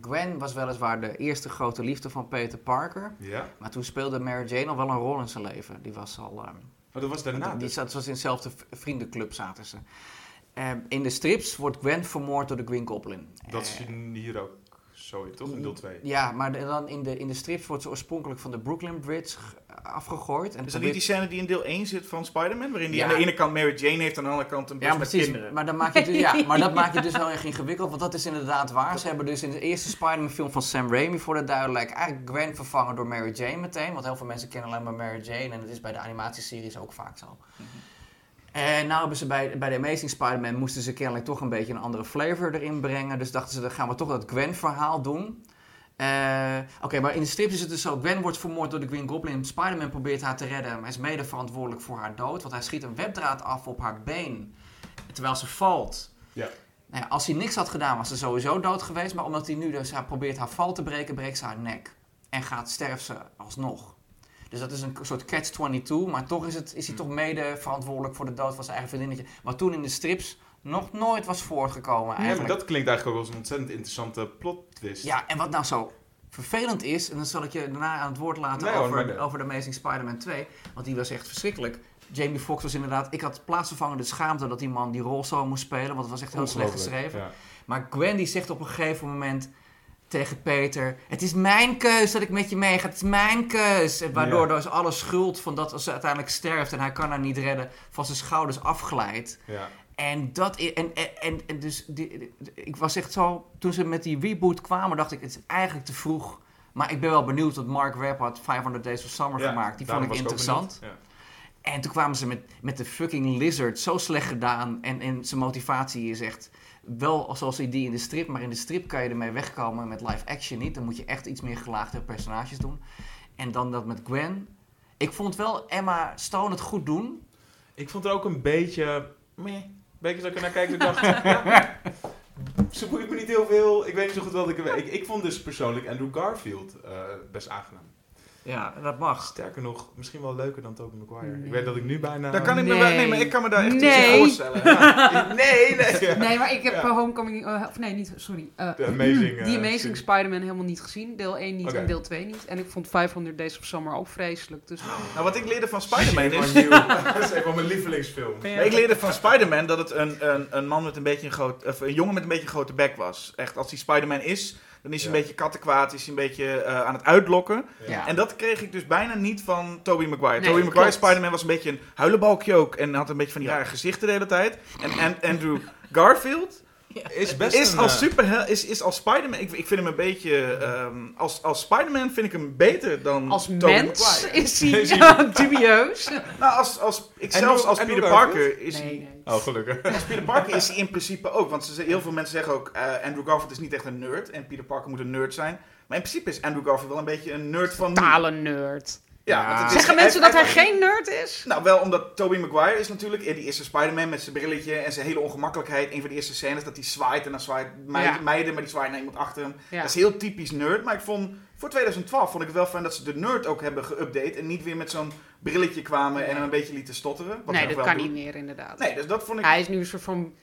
Gwen was weliswaar de eerste grote liefde van Peter Parker. Ja. Maar toen speelde Mary Jane al wel een rol in zijn leven. Die was al. ehm, Maar dat was daarna. die dus. zat, was in dezelfde vriendenclub zaten ze. Ehm, in de strips wordt Gwen vermoord door de Green Goblin. Dat is Eh, hier ook zo, toch? In deel 2. ja, maar dan in de, in de strips wordt ze oorspronkelijk van de Brooklyn Bridge afgegooid. En Is dat niet die scène die in deel 1 zit van Spider-Man? Waarin die Ja. aan de ene kant Mary Jane heeft en aan de andere kant een bus Ja, met kinderen. Maar, dan maak je dus, ja, maar dat maakt je dus heel erg ingewikkeld, want dat is inderdaad waar. Ze hebben dus in de eerste Spider-Man film van Sam Raimi, voor de duidelijk, eigenlijk Gwen vervangen door Mary Jane meteen. Want heel veel mensen kennen alleen maar Mary Jane en dat is bij de animatieseries ook vaak zo. En nou hebben ze bij, bij de Amazing Spider-Man moesten ze kennelijk toch een beetje een andere flavor erin brengen. Dus dachten ze, dan gaan we toch dat Gwen-verhaal doen. Eh, Oké, maar in de strips is het dus zo: Gwen wordt vermoord door de Green Goblin. Spider-Man probeert haar te redden, maar hij is mede verantwoordelijk voor haar dood. Want hij schiet een webdraad af op haar been terwijl ze valt. Ja. Nou ja, als hij niks had gedaan, was ze sowieso dood geweest. Maar omdat hij nu dus haar probeert haar val te breken, breekt ze haar nek. En gaat sterft ze alsnog. Dus dat is een soort catch-22. Maar toch is, het, is hij toch mede verantwoordelijk voor de dood van zijn eigen vriendinnetje. Wat toen in de strips nog nooit was voortgekomen Ja, maar eigenlijk. dat klinkt eigenlijk ook als een ontzettend interessante plot twist. Ja, en wat nou zo vervelend is, en dan zal ik je daarna aan het woord laten Nee, over, over The Amazing Spider-Man 2, want die was echt verschrikkelijk. Jamie Foxx was inderdaad, ik had plaatsvervangende schaamte dat die man die rol zo moest spelen, want het was echt heel slecht geschreven. Ja. Maar Gwen die zegt op een gegeven moment tegen Peter, het is mijn keus dat ik met je meega, het is mijn keus. En waardoor Ja. dus alle schuld van dat als ze uiteindelijk sterft en hij kan haar niet redden, van zijn schouders afglijdt. Ja. En dat i- en, en, en, dus die, ik was echt zo toen ze met die reboot kwamen dacht ik het is eigenlijk te vroeg. Maar ik ben wel benieuwd wat Mark Webb had 500 Days of Summer Ja, gemaakt. Die vond ik interessant. En toen kwamen ze met, met de fucking Lizard zo slecht gedaan. En, en zijn motivatie is echt wel zoals die in de strip. Maar in de strip kan je ermee wegkomen met live action niet. Dan moet je echt iets meer gelaagde personages doen. En dan dat met Gwen. Ik vond wel Emma Stone het goed doen. Ik vond er ook een beetje... Meh. Een beetje dat ik naar kijk en dacht... ja, ze boeit me niet heel veel. Ik weet niet zo goed wat ik... Ik, ik vond dus persoonlijk Andrew Garfield eh, best aangenaam. Ja, dat mag. Sterker nog, misschien wel leuker dan Tobey Maguire. Nee. Ik weet dat ik nu bijna... Daar kan ik me Nee. wel, nee, maar ik kan me daar echt iets Nee. in voorstellen. nee, nee. Nee, maar ik heb Ja. eh, Homecoming... eh, of nee, niet... Sorry. eh, De Amazing... die Amazing serie. Spider-Man helemaal niet gezien. Deel 1 niet en deel 2 niet. En ik vond 500 Days of Summer ook vreselijk. Dus Nou, wat ik leerde van Spider-Man is... Dat is een van mijn lievelingsfilm. Maar ik leerde van Spider-Man dat het een, een, een man met een beetje een groot... Of een jongen met een beetje een grote bek was. Echt, als hij Spider-Man is, dan is hij Ja. een beetje kattenkwaad, is hij een beetje eh, aan het uitlokken. Ja. En dat kreeg ik dus bijna niet van Tobey Maguire. Nee, Tobey Maguire. Spider-Man was een beetje een huilenbalkje ook. En had een beetje van die rare gezichten de hele tijd. En, en Andrew Garfield Is best is een, als eh, super is, is als Spider-Man. Ik, ik vind hem een beetje. ehm, als als Spider-Man vind ik hem beter dan als Tobey mens Maguire. is hij Is hij- ja, dubieus. Nou, als, als, ik En zelfs als Peter? Parker is Nee, hij. nee. Oh, gelukkig. Peter Parker is hij in principe ook. Want ze, heel veel mensen zeggen ook. eh, Andrew Garfield is niet echt een nerd. En Peter Parker moet een nerd zijn. Maar in principe is Andrew Garfield wel een beetje een nerd van. Totale nerd. Ja, Ja. want het is- Zeggen mensen dat hij geen nerd is? Nou, wel omdat Tobey Maguire is natuurlijk eh, die eerste Spider-Man met zijn brilletje en zijn hele ongemakkelijkheid. Een van de eerste scènes dat hij zwaait en dan zwaait meiden, Ja. meiden maar die zwaait naar iemand achter hem. Ja. Dat is heel typisch nerd, maar ik vond voor 2012 vond ik het wel fijn dat ze de nerd ook hebben geüpdate en niet weer met zo'n brilletje kwamen en hem een beetje lieten stotteren. Wat nee, dat wel kan doen. niet meer inderdaad. Nee, dus dat vond ik... Hij is nu een soort van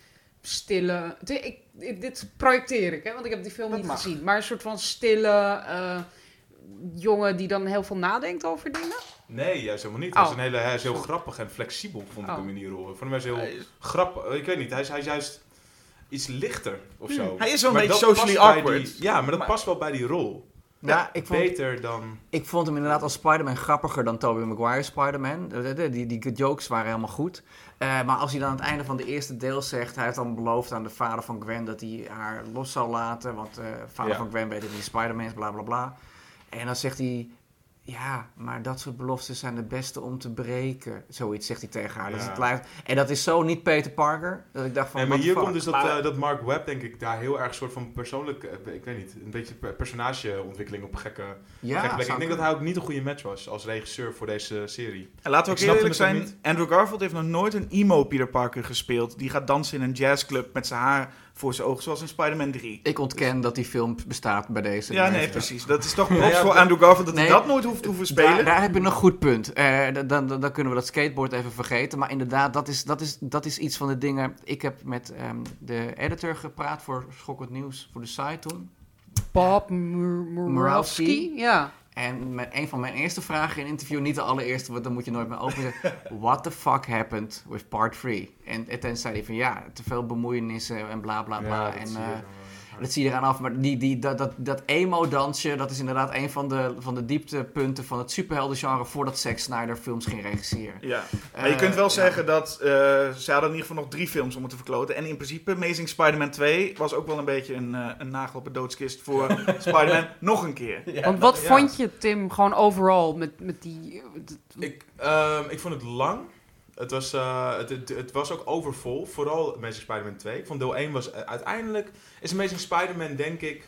stille... Dit, ik, ik- dit projecteer ik, hè, want ik heb die film Dat niet mag. gezien. Maar een soort van stille eh, jongen die dan heel veel nadenkt over dingen. Nee, juist helemaal niet. Hij, is Oh. een hele, hij is heel grappig en flexibel, vond ik Oh. hem in die rol. Ik vond hem heel grappig. Ik weet niet, hij is, hij is juist iets lichter of zo. Hij is wel een Maar beetje socially awkward. die- ja, maar dat Maar- past wel bij die rol. Ja, ik vond, Beter dan... ik vond hem inderdaad als Spider-Man grappiger dan Tobey Maguire Spider-Man. De- de- Die, die jokes waren helemaal goed. Eh, maar als hij dan aan het einde van de eerste deel zegt... Hij heeft dan beloofd aan de vader van Gwen dat hij haar los zou laten. Want eh vader Ja. van Gwen weet dat hij Spider-Man is, bla bla bla. En dan zegt hij, ja, maar dat soort beloftes zijn de beste om te breken. Zoiets zegt hij tegen haar. Dus Ja. het lijkt, en dat is zo niet Peter Parker, dat ik dacht van, Nee, maar hier komt dus dat, Maar- eh, dat Mark Webb, denk ik, daar heel erg soort van persoonlijk, eh, ik weet niet, een beetje per- personageontwikkeling op gekke, ja, gekke Ik denk dat hij ook niet een goede match was als regisseur voor deze serie. En laten we ook eerlijk ook zijn, Andrew Garfield heeft nog nooit een emo Peter Parker gespeeld. Die gaat dansen in een jazzclub met zijn haar voor zijn ogen, zoals in Spider-Man 3. Ik ontken dat die film bestaat bij deze. Ja, nee, precies. Dat is toch props ja, voor dat- Andrew Garfield dat Nee. hij dat nooit hoeft te hoeven spelen. Daar, daar heb je een goed punt. Eh, dan, dan, dan kunnen we dat skateboard even vergeten. Maar inderdaad, dat is, dat is, dat is iets van de dingen. Ik heb met ehm, de editor gepraat voor Schokkend Nieuws, voor de site toen. Bob Mur- Murawski. Murawski. Ja. En met een van mijn eerste vragen in een interview, niet de allereerste, want dan moet je nooit meer openen. What the fuck happened with part 3? En, en toen zei hij van ja, te veel bemoeienissen en bla bla bla. en zie eh, dat zie je eraan af. Maar die, die, dat, dat, dat emo-dansje, dat is inderdaad een van de, van de dieptepunten van het superheldengenre voordat Zack Snyder films ging regisseren. Ja, maar je kunt wel Eh, zeggen dat eh, ze hadden in ieder geval nog drie films om het te verkloten. En in principe, Amazing Spider-Man 2 was ook wel een beetje een, eh, een nagel op de doodskist voor Spider-Man nog een keer. Want wat vond je, Tim, gewoon overal met, met die... eh, Ik, ehm, ik vond het lang. Het was, eh, het, het, het was ook overvol. Vooral Amazing Spider-Man 2. Ik vond deel 1 was... eh, uiteindelijk is Amazing Spider-Man, denk ik,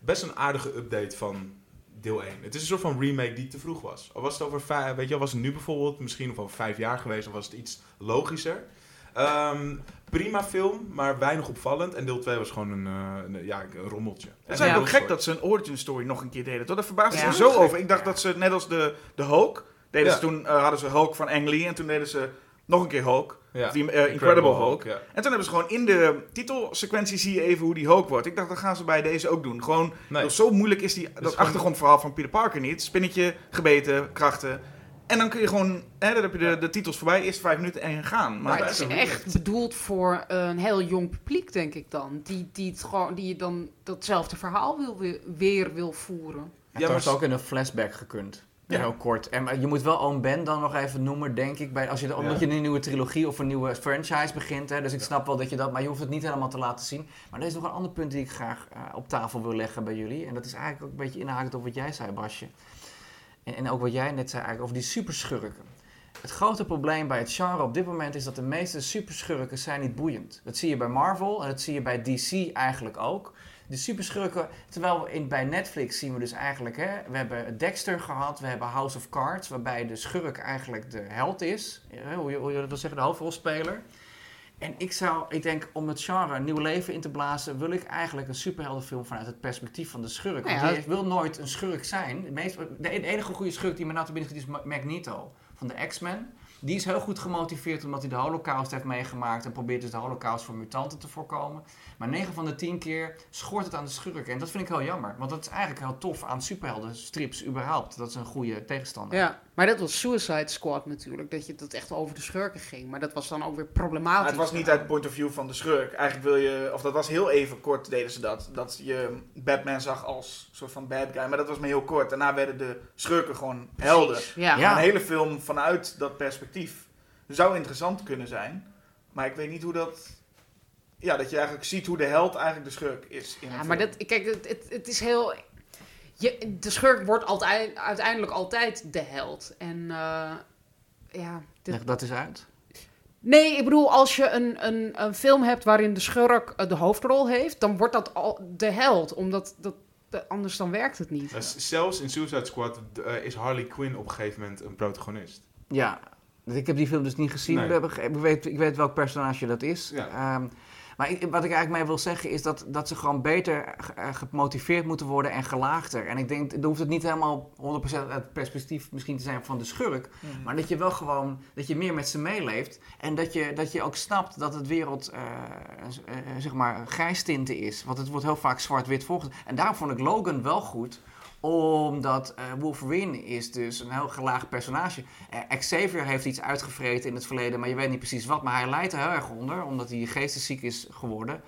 best een aardige update van deel 1. Het is een soort van remake die te vroeg was. Al was het over vijf... Weet je, wel, was het nu bijvoorbeeld misschien nog over vijf jaar geweest... of was het iets logischer. Ehm, prima film, maar weinig opvallend. En deel 2 was gewoon een, eh, een, ja, een rommeltje. Het is eigenlijk Ja. ook gek dat ze een origin story nog een keer deden. Toch? Daar verbaasde Ja. ze zo over. Ik dacht dat ze, net als de, de Hulk, deden Ja. ze toen eh, hadden ze Hulk van Ang Lee en toen deden ze nog een keer Hulk. Ja. Die, eh, Incredible, Hulk. ja. En toen hebben ze gewoon in de titelsequentie zie je even hoe die Hulk wordt. Ik dacht, dat gaan ze bij deze ook doen. Gewoon, Nee. zo moeilijk is die, dat gewoon- achtergrondverhaal van Peter Parker niet. Spinnetje, gebeten, krachten. En dan kun je gewoon, hè, dan heb je de, de titels voorbij, eerst vijf minuten en gaan. Maar, het is echt bedoeld voor een heel jong publiek, denk ik dan. Die, die, het gewoon, die dan datzelfde verhaal wil, weer- wil voeren. Het Ja, was maar- ook in een flashback gekund. Ja. Heel kort. En je moet wel Owen Ben dan nog even noemen, denk ik. Bij, als je, omdat Ja. je een nieuwe trilogie of een nieuwe franchise begint. Hè, dus ik snap wel dat je dat... Maar je hoeft het niet helemaal te laten zien. Maar er is nog een ander punt die ik graag eh, op tafel wil leggen bij jullie. En dat is eigenlijk ook een beetje inhakend op wat jij zei, Basje. En, en ook wat jij net zei eigenlijk over die superschurken. Het grote probleem bij het genre op dit moment is dat de meeste superschurken zijn niet boeiend. Dat zie je bij Marvel en dat zie je bij DC eigenlijk ook. De superschurken, terwijl we in, bij Netflix zien we dus eigenlijk, hè, we hebben Dexter gehad, we hebben House of Cards, waarbij de schurk eigenlijk de held is, hoe je, hoe je dat wil zeggen, de hoofdrolspeler. En ik zou, ik denk, om het genre een nieuw leven in te blazen, wil ik eigenlijk een superheldenfilm vanuit het perspectief van de schurk. Nou Want ja, die wil nooit een schurk zijn. De, meest, de enige goede schurk die me nou te binnen schiet is Ma- Magneto van de X-Men. Die is heel goed gemotiveerd omdat hij de holocaust heeft meegemaakt en probeert dus de holocaust voor mutanten te voorkomen. Maar 9 van de 10 keer schort het aan de schurk. En dat vind ik heel jammer, want dat is eigenlijk heel tof aan superheldenstrips überhaupt. Dat is een goede tegenstander. Ja, maar dat was Suicide Squad natuurlijk. Dat je dat echt over de schurken ging. Maar dat was dan ook weer problematisch. Maar het was niet uit het point of view van de schurk. Eigenlijk wil je, of dat was heel even kort deden ze dat. Dat je Batman zag als soort van bad guy. Maar dat was maar heel kort. Daarna werden de schurken gewoon helden. Precies, Ja. Een hele film vanuit dat perspectief zou interessant kunnen zijn. Maar ik weet niet hoe dat... Ja, dat je eigenlijk ziet hoe de held eigenlijk de schurk is. In Ja, maar film. dat, kijk, het, het, het is heel. Je, de schurk wordt altijd, uiteindelijk altijd de held. En eh, ja. dit- Leg dat eens uit. nee, ik bedoel, als je een, een, een film hebt waarin de schurk eh, de hoofdrol heeft, dan wordt dat al de held. Omdat dat, de- anders dan werkt het niet. Uh, s- zelfs in Suicide Squad uh, is Harley Quinn op een gegeven moment een protagonist. Ja, ik heb die film dus niet gezien. Nee. Ik, weet, ik weet welk personage dat is. Ja. Ehm, maar ik- wat ik eigenlijk mee wil zeggen is dat, dat ze gewoon beter eh, gemotiveerd moeten worden en gelaagder. En ik denk, dan hoeft het niet helemaal 100% uit het perspectief misschien te zijn van de schurk. Mhm. Maar dat je wel gewoon, dat je meer met ze meeleeft. En dat je, dat je ook snapt dat het wereld, eh, eh, zeg maar, grijstinten is. Want het wordt heel vaak zwart-wit volgens. En daarom vond ik Logan wel goed omdat eh, Wolverine is dus een heel gelaagd personage. Eh, Xavier heeft iets uitgevreten in het verleden, maar je weet niet precies wat. Maar hij lijdt er heel erg onder, omdat hij geestesziek is geworden.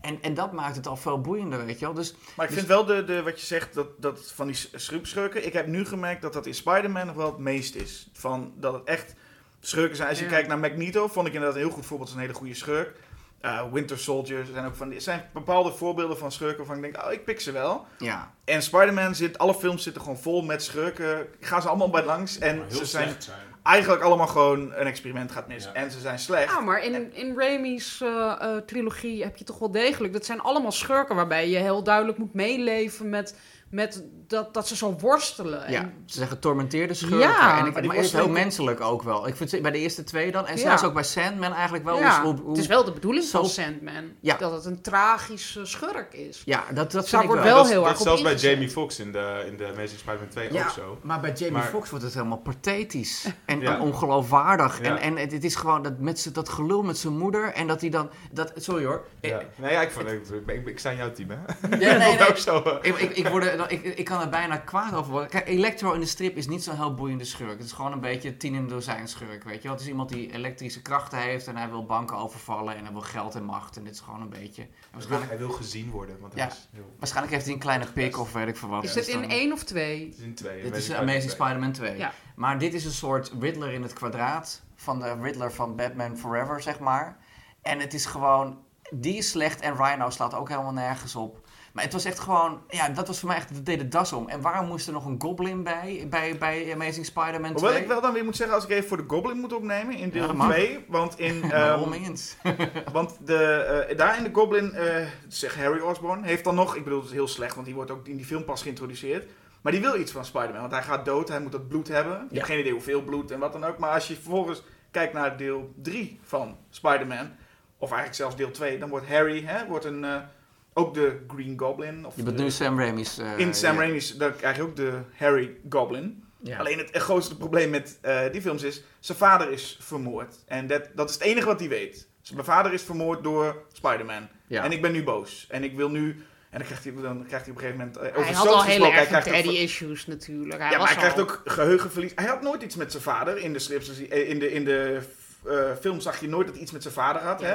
En, en dat maakt het al veel boeiender, weet je wel. Dus Maar ik vind wel de, de, wat je zegt, dat, dat van die schurken. Ik heb nu gemerkt dat dat in Spider-Man nog wel het meest is. Van, dat het echt schurken zijn. Als je Ja. kijkt naar Magneto, vond ik inderdaad een heel goed voorbeeld. is een hele goede schurk. Eh, Winter Soldier zijn ook van die, zijn bepaalde voorbeelden van schurken waarvan ik denk, oh, ik pik ze wel. Ja. En Spider-Man zit, alle films zitten gewoon vol met schurken. Gaan ze allemaal bij langs en ze zijn eigenlijk allemaal gewoon een experiment gaat mis. Ja. En ze zijn slecht. Ja, maar in, in Raimi's eh, eh, trilogie heb je toch wel degelijk... Dat zijn allemaal schurken waarbij je heel duidelijk moet meeleven met, met dat, dat ze zo worstelen. Ja, En, ze zijn getormenteerde schurken. Ja, en ik, maar maar het is heel worsteling- menselijk ook wel. Ik vind ze bij de eerste twee dan. En Ja. zelfs ook bij Sandman eigenlijk wel. ja, hoe, hoe- het is wel de bedoeling zo- van Sandman. Ja. Dat het een tragische schurk is. Ja, dat, dat vind ik wordt wel. wel dat, is- heel dat erg zelfs bij. Jamie Foxx in de, in de Amazing Spider-Man 2 Ja, ook zo. maar bij Jamie Maar- Foxx wordt het helemaal pathetisch. En, Ja. en ongeloofwaardig. Ja. En, en het, het is gewoon dat, met dat gelul met zijn moeder. En dat hij dan... Dat, sorry hoor. Ja. Nee, ja, ik, vond, ik, ik, ik sta in jouw team, hè? Ja, nee, nee. ook zo. Ik, ik, ik, word ik, ik kan er bijna kwaad over worden. Kijk, Electro in de strip is niet zo'n heel boeiende schurk. Het is gewoon een beetje tien in een dozijn schurk, weet je wel. Het is iemand die elektrische krachten heeft en hij wil banken overvallen en hij wil geld en macht. En dit is gewoon een beetje... En Hij wil, waarschijnlijk, hij wil gezien worden, want Ja. hij is heel... waarschijnlijk heeft hij een kleine pik of weet ik veel wat. Is Dus dit in dan- één of twee? Het is in twee. Dit is Amazing Amazing Spider-Man Spider-Man 2. Ja. Maar dit is een soort Riddler in het kwadraat. Van de Riddler van Batman Forever, zeg maar. En het is gewoon... Die is slecht en Rhino slaat ook helemaal nergens op. Maar het was echt gewoon... Ja, dat was voor mij echt... Dat deed de das om. En waarom moest er nog een goblin bij? Bij, bij Amazing Spider-Man 2? Hoewel ik wel dan weer moet zeggen, als ik even voor de Goblin moet opnemen in Ja, deel mag. 2. want in, ehm, eens? want de, eh, daar in de Goblin, eh zegt Harry Osborn, heeft dan nog, ik bedoel het is heel slecht, want die wordt ook in die film pas geïntroduceerd. Maar die wil iets van Spider-Man, want hij gaat dood, hij moet dat bloed hebben. Je Ja. hebt geen idee hoeveel bloed en wat dan ook. Maar als je vervolgens kijkt naar deel 3 van Spider-Man, of eigenlijk zelfs deel 2, dan wordt Harry, hè, wordt een, eh, ook de Green Goblin. Of Je bent de- nu Sam Raimi's... eh, in Sam. Raimi's, dan krijg je ook de Harry Goblin. Ja. Alleen het grootste probleem met eh, die films is, zijn vader is vermoord. En dat, dat is het enige wat hij weet. Zijn vader is vermoord door Spider-Man. Ja. En ik ben nu boos. En ik wil nu... En dan krijgt hij, dan krijgt hij op een gegeven moment... eh, Hij over had zoons al hele hij erg krijgt ook daddy issues natuurlijk. Hij ja, maar hij krijgt ook geheugenverlies. Hij had nooit iets met zijn vader. In de strips, eh, in de, in de eh, film zag je nooit dat hij iets met zijn vader had. Hè?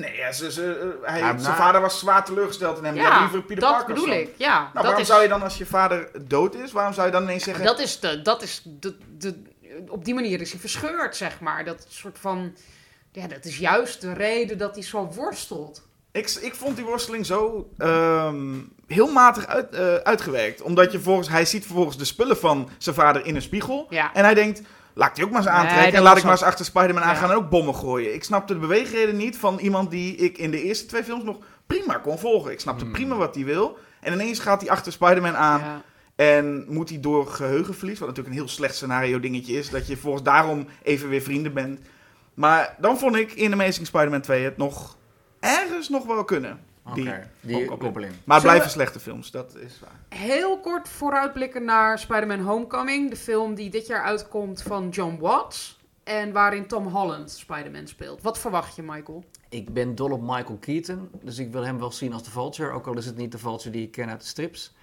Nee, ja, ze, ze, eh, hij, Ja, zijn vader was zwaar teleurgesteld in hem. Had Ja, liever Peter dat Parker bedoel ik. Ja, Nou, dat waarom is, zou je dan als je vader dood is, waarom zou je dan ineens zeggen... dat is, de, dat is de, de, op die manier is hij verscheurd, zeg maar. Dat soort van, ja, dat is juist de reden dat hij zo worstelt. Ik, ik vond die worsteling zo ehm, heel matig uit, eh, uitgewerkt. Omdat je volgens, hij ziet vervolgens de spullen van zijn vader in een spiegel. Ja. En hij denkt, laat die ook maar eens aantrekken. en laat ik maar eens achter Spider-Man Ja. aangaan en ook bommen gooien. Ik snapte de beweegreden niet van iemand die ik in de eerste twee films nog prima kon volgen. Ik snapte Hmm. prima wat hij wil. En ineens gaat hij achter Spider-Man aan. Ja. En moet hij door geheugenverlies, wat natuurlijk een heel slecht scenario dingetje is, dat je volgens daarom even weer vrienden bent. Maar dan vond ik in Amazing Spider-Man 2 het nog ergens nog wel kunnen. Die, Oké, die. Goblin. Maar het blijven we- slechte films, dat is waar. Heel kort vooruitblikken naar Spider-Man Homecoming. De film die dit jaar uitkomt van John Watts. En waarin Tom Holland Spider-Man speelt. Wat verwacht je, Michael? Ik ben dol op Michael Keaton, dus ik wil hem wel zien als de Vulture. Ook al is het niet de Vulture die ik ken uit de strips.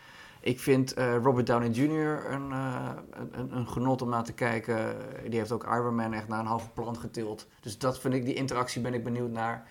Ik vind eh, Robert Downey Jr. Een, eh, een, een- een genot om naar te kijken. Die heeft ook Iron Man echt naar een hoger plan getild. Dus dat vind ik, die interactie ben ik benieuwd naar.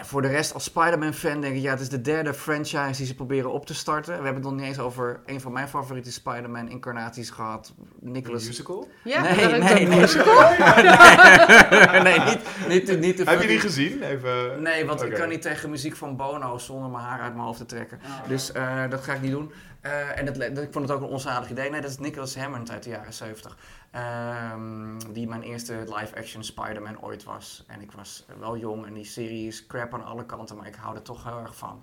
En voor de rest, als Spider-Man-fan denk ik, ja, het is de derde franchise die ze proberen op te starten. We hebben het nog niet eens over een van mijn favoriete Spider-Man-incarnaties gehad. Nicholas... musical? Ja, nee, dat- nee, dat- nee. nee, niet, niet, te- niet te Heb je die gezien? Even... Nee, want ik kan niet tegen muziek van Bono zonder mijn haar uit mijn hoofd te trekken. Dus eh, dat ga ik niet doen. Eh, en het, le- ik vond het ook een onzalig idee. Nee, dat is Nicholas Hammond uit de jaren 70. Ehm, die mijn eerste live-action Spider-Man ooit was. En ik was wel jong en die serie is crap aan alle kanten, maar ik hou er toch heel erg van.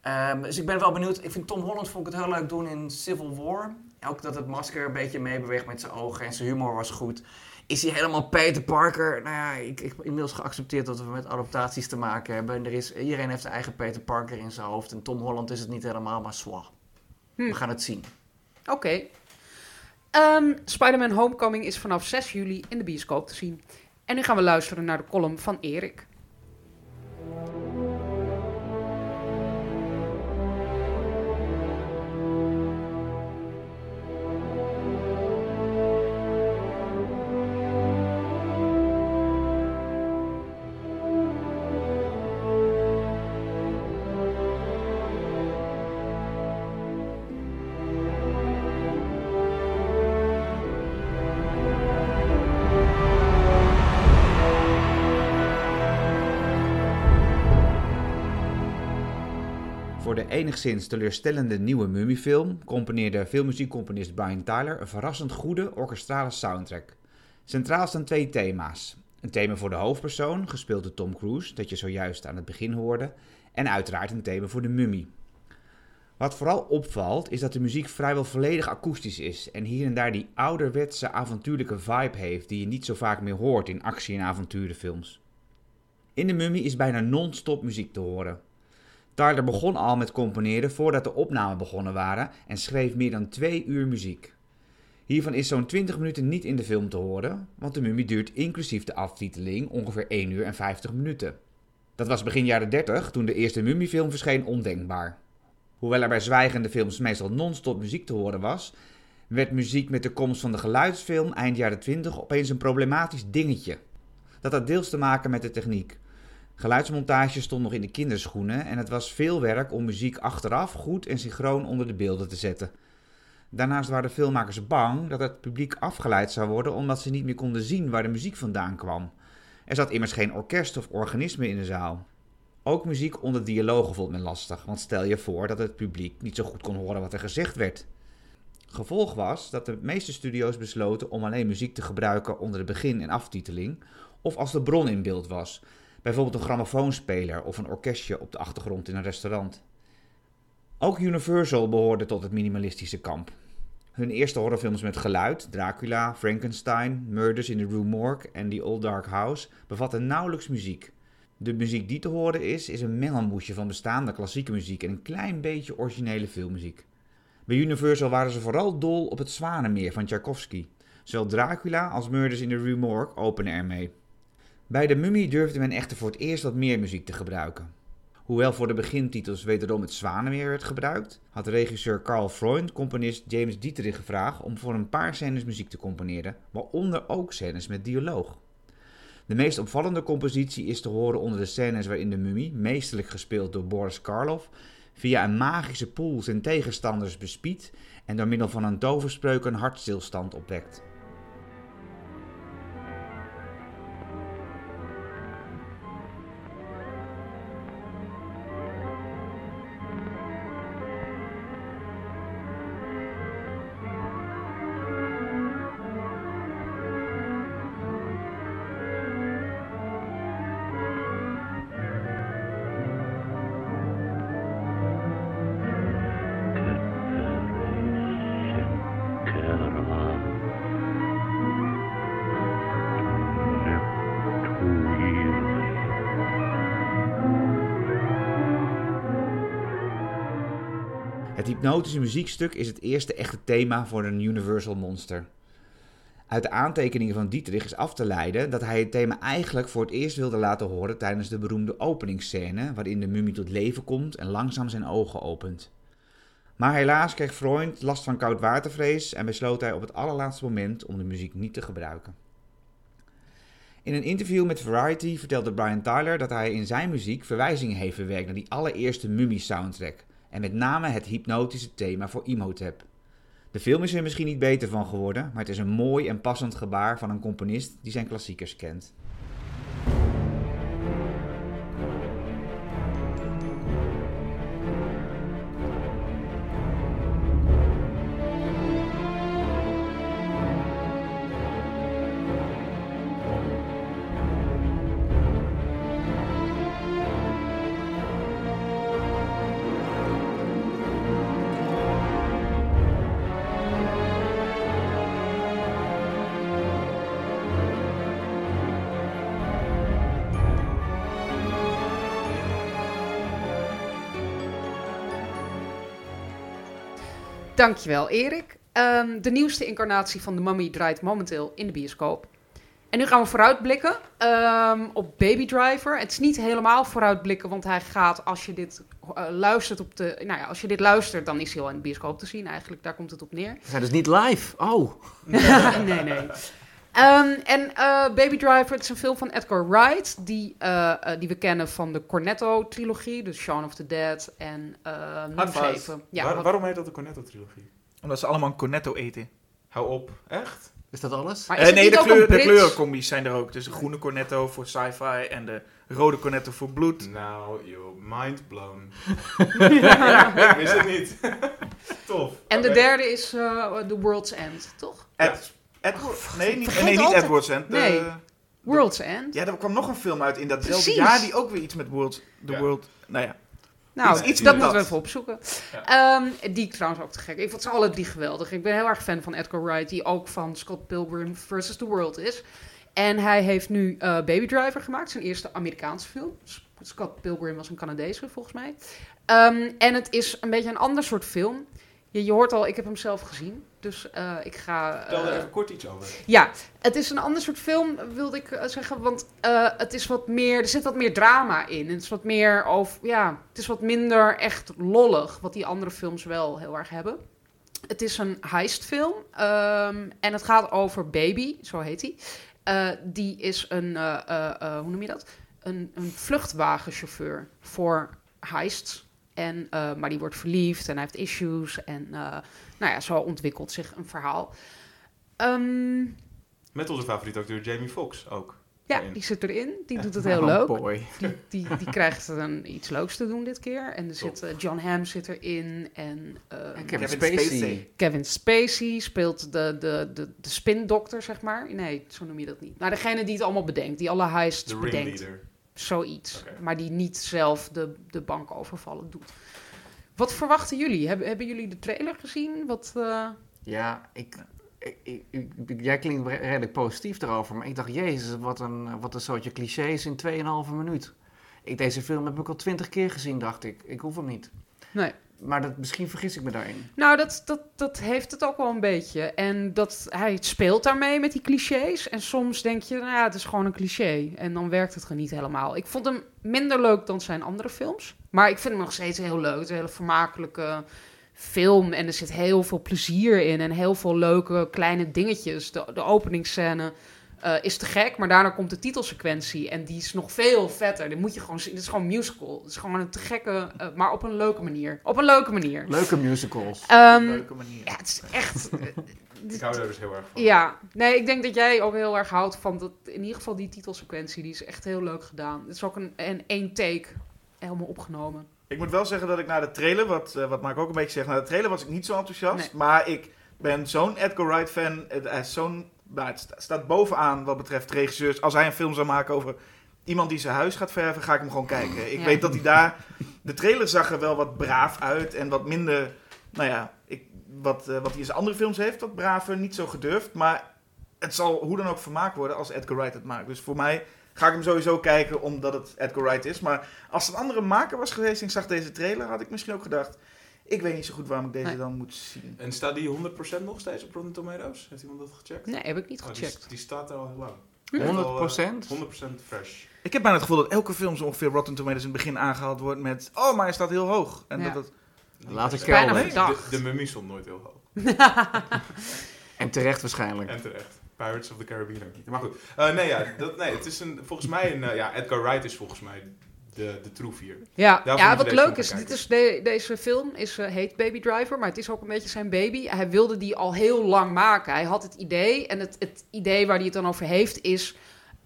Ehm, dus ik ben wel benieuwd. Ik vind Tom Holland vond ik het heel leuk doen in Civil War. Ook dat het masker een beetje meebeweegt met zijn ogen en zijn humor was goed. Is hij helemaal Peter Parker? Nou ja, ik, ik heb inmiddels geaccepteerd dat we met adaptaties te maken hebben. En er is, iedereen heeft zijn eigen Peter Parker in zijn hoofd. En Tom Holland is het niet helemaal, maar swa. Hm. We gaan het zien. Oké. Ehm, Spider-Man Homecoming is vanaf 6 juli in de bioscoop te zien. En nu gaan we luisteren naar de column van Erik. Enigszins teleurstellende nieuwe Mummy-film componeerde filmmuziekcomponist Brian Tyler een verrassend goede orkestrale soundtrack. Centraal staan twee thema's. Een thema voor de hoofdpersoon, gespeeld door Tom Cruise, dat je zojuist aan het begin hoorde, en uiteraard een thema voor de mummie. Wat vooral opvalt is dat de muziek vrijwel volledig akoestisch is en hier en daar die ouderwetse avontuurlijke vibe heeft die je niet zo vaak meer hoort in actie- en avonturenfilms. In de mummie is bijna non-stop muziek te horen. Tyler begon al met componeren voordat de opnamen begonnen waren en schreef meer dan twee uur muziek. Hiervan is zo'n 20 minuten niet in de film te horen, want de mummie duurt inclusief de aftiteling ongeveer 1 uur en 50 minuten. Dat was begin jaren 30, toen de eerste mummiefilm verscheen, ondenkbaar. Hoewel er bij zwijgende films meestal non-stop muziek te horen was, werd muziek met de komst van de geluidsfilm eind jaren 20 opeens een problematisch dingetje. Dat had deels te maken met de techniek. Geluidsmontage stond nog in de kinderschoenen en het was veel werk om muziek achteraf goed en synchroon onder de beelden te zetten. Daarnaast waren de filmmakers bang dat het publiek afgeleid zou worden omdat ze niet meer konden zien waar de muziek vandaan kwam. Er zat immers geen orkest of organisme in de zaal. Ook muziek onder dialogen vond men lastig, want stel je voor dat het publiek niet zo goed kon horen wat er gezegd werd. Gevolg was dat de meeste studio's besloten om alleen muziek te gebruiken onder de begin- en aftiteling, of als de bron in beeld was, bijvoorbeeld een grammofoonspeler of een orkestje op de achtergrond in een restaurant. Ook Universal behoorde tot het minimalistische kamp. Hun eerste horrorfilms met geluid, Dracula, Frankenstein, Murders in the Rue Morgue en The Old Dark House, bevatten nauwelijks muziek. De muziek die te horen is, is een mengelmoesje van bestaande klassieke muziek en een klein beetje originele filmmuziek. Bij Universal waren ze vooral dol op het Zwanenmeer van Tchaikovsky. Zowel Dracula als Murders in the Rue Morgue openen ermee. Bij de Mummy durfde men echter voor het eerst wat meer muziek te gebruiken. Hoewel voor de begintitels wederom het Zwanenmeer werd gebruikt, had regisseur Carl Freund componist James Dieterich gevraagd om voor een paar scènes muziek te componeren, waaronder ook scènes met dialoog. De meest opvallende compositie is te horen onder de scènes waarin de mummie, meesterlijk gespeeld door Boris Karloff, via een magische pool zijn tegenstanders bespiedt en door middel van een toverspreuk een hartstilstand opwekt. Hypnotische muziekstuk is het eerste echte thema voor een Universal Monster. Uit de aantekeningen van Dietrich is af te leiden dat hij het thema eigenlijk voor het eerst wilde laten horen tijdens de beroemde openingsscène, waarin de mummie tot leven komt en langzaam zijn ogen opent. Maar helaas kreeg Freund last van koudwatervrees en besloot hij op het allerlaatste moment om de muziek niet te gebruiken. In een interview met Variety vertelde Brian Tyler dat hij in zijn muziek verwijzingen heeft verwerkt naar die allereerste Mummy soundtrack en met name het hypnotische thema voor Imhotep. De film is er misschien niet beter van geworden, maar het is een mooi en passend gebaar van een componist die zijn klassiekers kent. Dankjewel, Erik. Ehm, de nieuwste incarnatie van de Mummy draait momenteel in de bioscoop. En nu gaan we vooruitblikken ehm, op Baby Driver. Het is niet helemaal vooruitblikken, want hij gaat, als je dit eh, luistert op de... Nou ja, als je dit luistert, dan is hij al in de bioscoop te zien eigenlijk. Daar komt het op neer. We zijn dus niet live. Oh. nee, nee. Ehm, en eh, Baby Driver, het is een film van Edgar Wright, die, eh, eh, die we kennen van de Cornetto-trilogie, dus Shaun of the Dead en uh. Ja, Waar- waarom heet dat de Cornetto-trilogie? Omdat ze allemaal een cornetto eten. Hou op. Echt? Is dat alles? Eh, is nee, de, kleur, de kleurencombi's zijn er ook. Dus de groene cornetto voor sci-fi en de rode cornetto voor bloed. Nou, joh, mind blown. ik wist het niet. Tof. En de derde is eh, The World's End, toch? Edward, nee, niet, nee, niet Edwards End. de- Nee. World's End. ja, er kwam nog een film uit in datzelfde jaar die ook weer iets met World, The Ja. World... Nou ja, Nou, Iets- iets dat moeten we even opzoeken. Ja. Ehm, die trouwens ook te gek. Ik vond ze alle drie geweldig. Ik ben heel erg fan van Edgar Wright, die ook van Scott Pilgrim vs. The World is. En hij heeft nu eh, Baby Driver gemaakt, zijn eerste Amerikaanse film. Scott Pilgrim was een Canadese, volgens mij. Ehm, en het is een beetje een ander soort film. Je, je hoort al, ik heb hem zelf gezien. Dus eh, ik ga... Vertel er eh, even kort iets over. ja, het is een ander soort film, wilde ik eh, zeggen. Want het is wat meer, er zit wat meer drama in. Het is wat meer over, ja, het is wat minder echt lollig, wat die andere films wel heel erg hebben. Het is een heistfilm ehm, en het gaat over Baby, zo heet hij. Die is een, hoe noem je dat? Een, een vluchtwagenchauffeur voor heists. En, maar die wordt verliefd en hij heeft issues. En nou ja, zo ontwikkelt zich een verhaal. Ehm, Met onze favoriete acteur Jamie Foxx ook. ja, erin. die zit erin. Die doet het heel Oh, leuk. boy. Die, die, die krijgt een, iets leuks te doen dit keer. En er zit, eh, John Hamm zit erin. En eh, En Kevin Kevin Spacey. Spacey. Kevin Spacey speelt de, de, de, de spindokter, zeg maar. Nee, zo noem je dat niet. Nou, degene die het allemaal bedenkt. Die alle heists De bedenkt. ringleader. Zoiets. Oké. Maar die niet zelf de, de bankovervallen doet. Wat verwachten jullie? Hebben, hebben jullie de trailer gezien? Wat, eh, Ja, ik, ik, ik- jij klinkt re- redelijk positief erover, maar ik dacht, jezus, wat een, wat een soortje clichés in 2,5 minuut. Ik, deze film heb ik al twintig keer gezien, dacht ik. Ik hoef hem niet. Nee. Maar dat, misschien vergis ik me daarin. Nou, dat, dat, dat heeft het ook wel een beetje. En dat, hij speelt daarmee met die clichés. En soms denk je, nou ja, het is gewoon een cliché. En dan werkt het gewoon niet helemaal. Ik vond hem minder leuk dan zijn andere films. Maar ik vind hem nog steeds heel leuk. Het is een hele vermakelijke film. En er zit heel veel plezier in. En heel veel leuke kleine dingetjes. De, de openingsscène eh, is te gek. Maar daarna komt de titelsequentie. En die is nog veel vetter. Die moet je gewoon zien. Het is gewoon een musical. Het is gewoon een te gekke, eh, maar op een leuke manier. Op een leuke manier. Leuke musicals. Ehm, leuke manier. ja, het is echt. eh, Ik hou daar dus heel erg van. ja, nee, ik denk dat jij ook heel erg houdt van dat. In ieder geval die titelsequentie, die is echt heel leuk gedaan. Het is ook een, een één take helemaal opgenomen. Ik moet wel zeggen dat ik naar de trailer, wat, eh, wat Mark ook een beetje zegt, naar de trailer was ik niet zo enthousiast. Nee. Maar ik ben zo'n Edgar Wright fan. Het, hij is zo'n, nou, het sta- staat bovenaan wat betreft regisseurs. Als hij een film zou maken over iemand die zijn huis gaat verven, ga ik hem gewoon kijken. Ik Ja. weet dat hij daar... De trailer zag er wel wat braaf uit en wat minder... Nou ja, ik, wat, eh, wat hij in zijn andere films heeft, wat braver, niet zo gedurfd. Maar het zal hoe dan ook vermaakt worden als Edgar Wright het maakt. Dus voor mij ga ik hem sowieso kijken omdat het Edgar Wright is. Maar als het een andere maker was geweest en ik zag deze trailer, had ik misschien ook gedacht... Ik weet niet zo goed waarom ik deze Nee. dan moet zien. En staat die 100% nog steeds op Rotten Tomatoes? Heeft iemand dat gecheckt? Nee, heb ik niet Oh, die, gecheckt. die staat er al heel lang. 100%? 100% fresh. Ik heb bijna het gevoel dat elke film zo ongeveer Rotten Tomatoes in het begin aangehaald wordt met... Oh, maar hij staat heel hoog. En Ja. dat het... Laat ik bijna. De, de mummy stond nooit heel hoog. En terecht waarschijnlijk. En terecht. Pirates of the Caribbean ook niet. Maar goed. Eh, nee, ja, dat, nee, het is een, volgens mij een... eh, ja, Edgar Wright is volgens mij de, de troef hier. Ja, Daarvoor ja wat leuk is, dit is de, deze film is, eh, heet Baby Driver, maar het is ook een beetje zijn baby. Hij wilde die al heel lang maken. Hij had het idee en het, het idee waar hij het dan over heeft is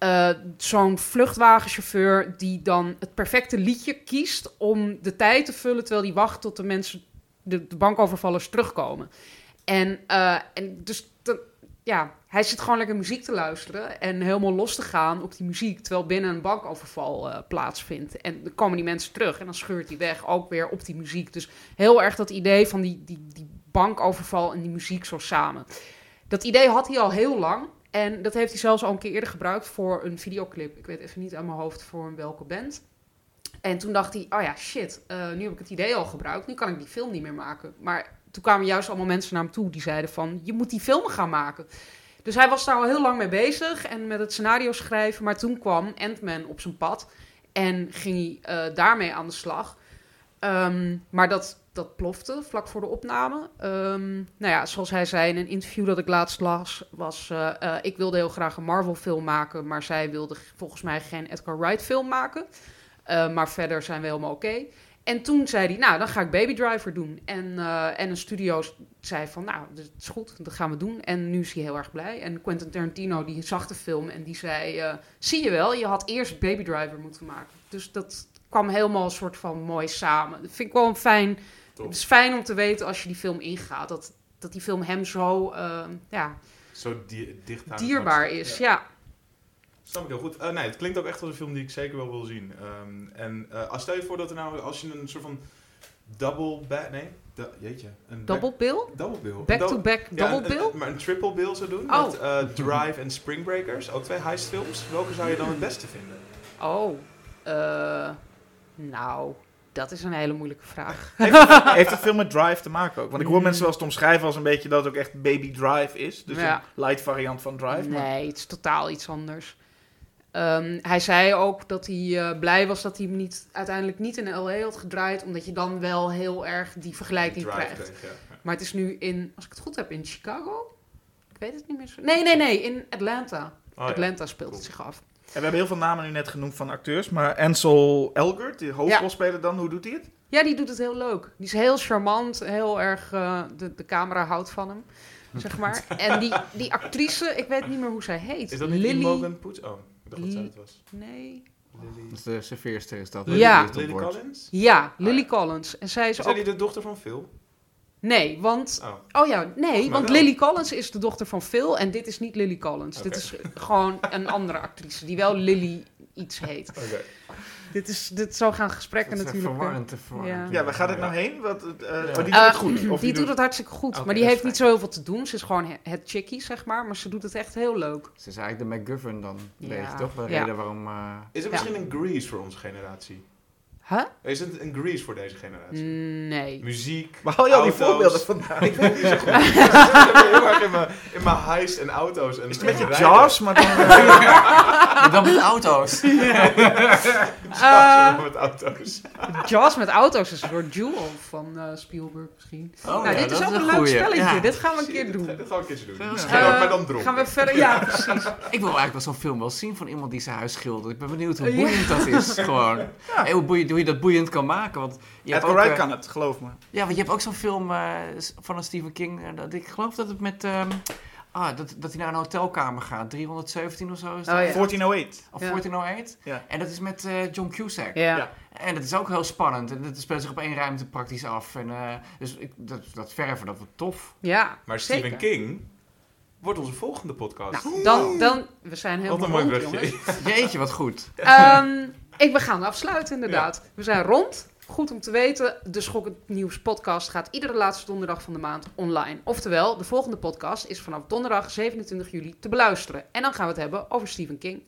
eh, zo'n vluchtwagenchauffeur die dan het perfecte liedje kiest om de tijd te vullen terwijl hij wacht tot de mensen, de, de bankovervallers terugkomen. En, eh, en dus ja, hij zit gewoon lekker muziek te luisteren en helemaal los te gaan op die muziek, terwijl binnen een bankoverval eh, plaatsvindt. En dan komen die mensen terug en dan scheurt hij weg, ook weer op die muziek. Dus heel erg dat idee van die, die, die bankoverval en die muziek zo samen. Dat idee had hij al heel lang. En dat heeft hij zelfs al een keer eerder gebruikt voor een videoclip. Ik weet even niet aan mijn hoofd voor een welke band. En toen dacht hij, oh ja, shit, eh, nu heb ik het idee al gebruikt. Nu kan ik die film niet meer maken. Maar toen kwamen juist allemaal mensen naar hem toe die zeiden van... je moet die film gaan maken. Dus hij was daar al heel lang mee bezig en met het scenario schrijven. Maar toen kwam Ant-Man op zijn pad en ging hij eh, daarmee aan de slag. Ehm, maar dat, dat plofte vlak voor de opname. Ehm, nou ja, zoals hij zei in een interview dat ik laatst las, was... eh, eh, ik wilde heel graag een Marvel-film maken, maar zij wilde volgens mij geen Edgar Wright-film maken. Maar verder zijn we helemaal oké. En toen zei hij, nou, dan ga ik Baby Driver doen. En, eh, en een studio zei van, nou, dat is goed, dat gaan we doen. En nu is hij heel erg blij. En Quentin Tarantino, die zag de film en die zei... eh, zie je wel, je had eerst Baby Driver moeten maken. Dus dat kwam helemaal een soort van mooi samen. Dat vind ik wel een fijn... Top. Het is fijn om te weten als je die film ingaat... dat, dat die film hem zo eh, ja, Zo di- dicht aan dierbaar is. Ja. Ja. Snap ik heel goed. Eh, nee, het klinkt ook echt als een film die ik zeker wel wil zien. Ehm, en eh, als stel je voor dat er nou, als je een soort van double back, nee, jeetje, een Double bill? double bill, Back-to-back double bill? een- maar een triple bill zou doen. Oh. Met eh, Drive en Spring Breakers, ook twee heistfilms. Welke zou je dan het beste vinden? Oh, nou, dat is een hele moeilijke vraag. Heeft, heeft het veel met Drive te maken ook? Want ik hoor Mm. mensen wel eens omschrijven als een beetje dat het ook echt Baby Drive is. Dus Ja. een light variant van Drive. maar- Nee, het is totaal iets anders. Ehm, hij zei ook dat hij eh, blij was dat hij hem niet, uiteindelijk niet in L.A. had gedraaid, omdat je dan wel heel erg die vergelijking Drive krijgt. kreeg, ja. Ja. Maar het is nu in, als ik het goed heb, in Chicago? Ik weet het niet meer zo. Nee, nee, nee, in Atlanta. Oh, ja. Atlanta speelt Cool. het zich af. En we hebben heel veel namen nu net genoemd van acteurs. Maar Ansel Elgort, die hoofdrolspeler dan, hoe doet hij het? Ja, die doet het heel leuk. Die is heel charmant, heel erg, eh, de, de camera houdt van hem, zeg maar. En die, die actrice, ik weet niet meer hoe zij heet. Is dat niet Lily? Imogen Poets? Oh, ik dacht dat zij het was. Nee. Lily, Dat is de serveerster is dat. Ja. Lily. Collins? Ja, Lily ja. Collins. En zij is Is ook... die de dochter van Phil? Nee, want... Oh. Oh ja, nee, want wel. Lily Collins is de dochter van Phil en dit is niet Lily Collins. Dit is gewoon een andere actrice die wel Lily iets heet. Oké. Dit is, dit, zo gaan gesprekken Dat is natuurlijk. verwarrend te verwarrend. Ja. Ja, waar gaat het nou heen? Wat, het, eh, Ja. oh, die doet Eh, het goed. Of die doet het hartstikke goed, maar die heeft niet zo heel veel te doen. Ze is gewoon he- het chickie, zeg maar, maar ze doet het echt heel leuk. Ze is eigenlijk de McGuffin dan, Ja. beetje, toch? De Ja. reden waarom... eh, Is er Ja. misschien een Grease voor onze generatie? Huh? Is het een Grease voor deze generatie? Nee. Muziek, haal je al die voorbeelden vandaan? Ik weet niet zo goed. Ik zit heel erg in mijn, in mijn heist en auto's. En Is het een beetje. Jaws, maar dan... Maar dan met auto's. Jaws, Eh. met auto's. Jaws met auto's is door Jewel van eh, Spielberg misschien. Oh, nou, ja, dit is ook een een leuk goeie. spelletje. Ja. Dit gaan we een keer doen. Dat gaan we een keertje doen. Ja. Misschien ook, Eh, maar dan dronken. Gaan we verder? Ja, precies. Ik wil eigenlijk wel zo'n film wel zien van iemand die zijn huis schildert. Ik ben benieuwd hoe Ja. boeiend dat is, gewoon. Hey, hoe, boeiend, je dat boeiend kan maken. Want je hebt Edgar ook, Wright eh, kan het, geloof me. Ja, want je hebt ook zo'n film eh, van een Stephen King. eh, dat, ik geloof dat het met... ehm, ah, dat, dat hij naar een hotelkamer gaat. 317 of zo is dat? Oh, ja. 1408. Of Ja. 1408. Ja. En dat is met eh, John Cusack. Ja. Ja. En dat is ook heel spannend. En dat speelt zich op één ruimte praktisch af. En, eh, dus ik, dat, dat verven, dat wordt tof. Ja, Maar zeker. Stephen King wordt onze volgende podcast. Nou, dan, dan, we zijn Wat helemaal een mooi rond, brugje. jongens. Jeetje, wat goed. Ehm, ik, we gaan afsluiten, inderdaad. We zijn rond. Goed om te weten, de Schokkend Nieuws podcast gaat iedere laatste donderdag van de maand online. Oftewel, de volgende podcast is vanaf donderdag 27 juli te beluisteren. En dan gaan we het hebben over Stephen King.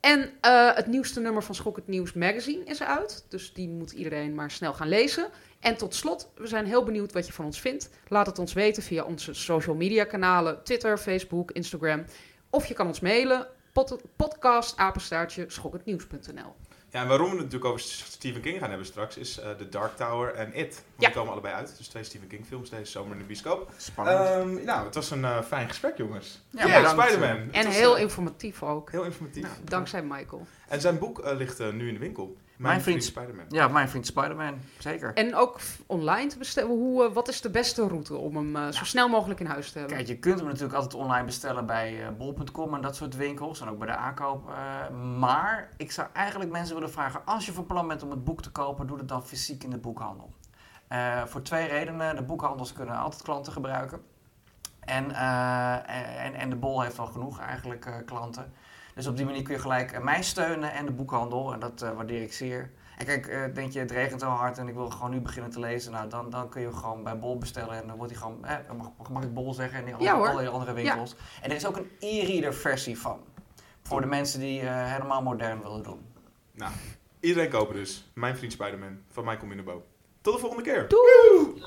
En eh, het nieuwste nummer van Schokkend Nieuws magazine is uit. Dus die moet iedereen maar snel gaan lezen. En tot slot, we zijn heel benieuwd wat je van ons vindt. Laat het ons weten via onze social media kanalen. Twitter, Facebook, Instagram. Of je kan ons mailen. Pod, podcastapenstaartje schokkendnieuws.nl Ja, en waarom we het natuurlijk over Stephen King gaan hebben straks, is eh The Dark Tower en It. Want Ja. Die komen allebei uit. Dus twee Stephen King films deze zomer in de bioscoop. Spannend. Ehm, nou, het was een eh, fijn gesprek, jongens. Ja. Spider-Man. En heel eh, informatief ook. heel informatief. Nou, dankzij Michael. En zijn boek ligt nu in de winkel. Mijn, Mijn vriend, vriend- Spider-Man. Ja, mijn vriend Spider-Man. Zeker. En ook online te bestellen. Hoe, eh, wat is de beste route om hem eh, zo snel mogelijk in huis te hebben? Kijk, je kunt hem natuurlijk altijd online bestellen bij eh, bol.com en dat soort winkels. En ook bij de aankoop. eh, maar ik zou eigenlijk mensen willen vragen: als je van plan bent om het boek te kopen, doe het dan fysiek in de boekhandel. Eh, voor twee redenen. De boekhandels kunnen altijd klanten gebruiken. En, eh, en, en de bol heeft al genoeg eigenlijk eh, klanten. Dus op die manier kun je gelijk eh, mij steunen en de boekhandel. En dat eh, waardeer ik zeer. En kijk, eh, denk je, het regent zo hard en ik wil gewoon nu beginnen te lezen. Nou, dan, dan kun je hem gewoon bij Bol bestellen. En dan wordt hij gewoon, eh, mag, mag ik Bol zeggen? En die Ja, hoor. allerlei andere winkels. En er is ook een e-reader versie van. Voor de mensen die eh, helemaal modern willen doen. Nou, iedereen kopen dus. Mijn vriend Spider-Man van Michael Minnebo. Tot de volgende keer. Doei!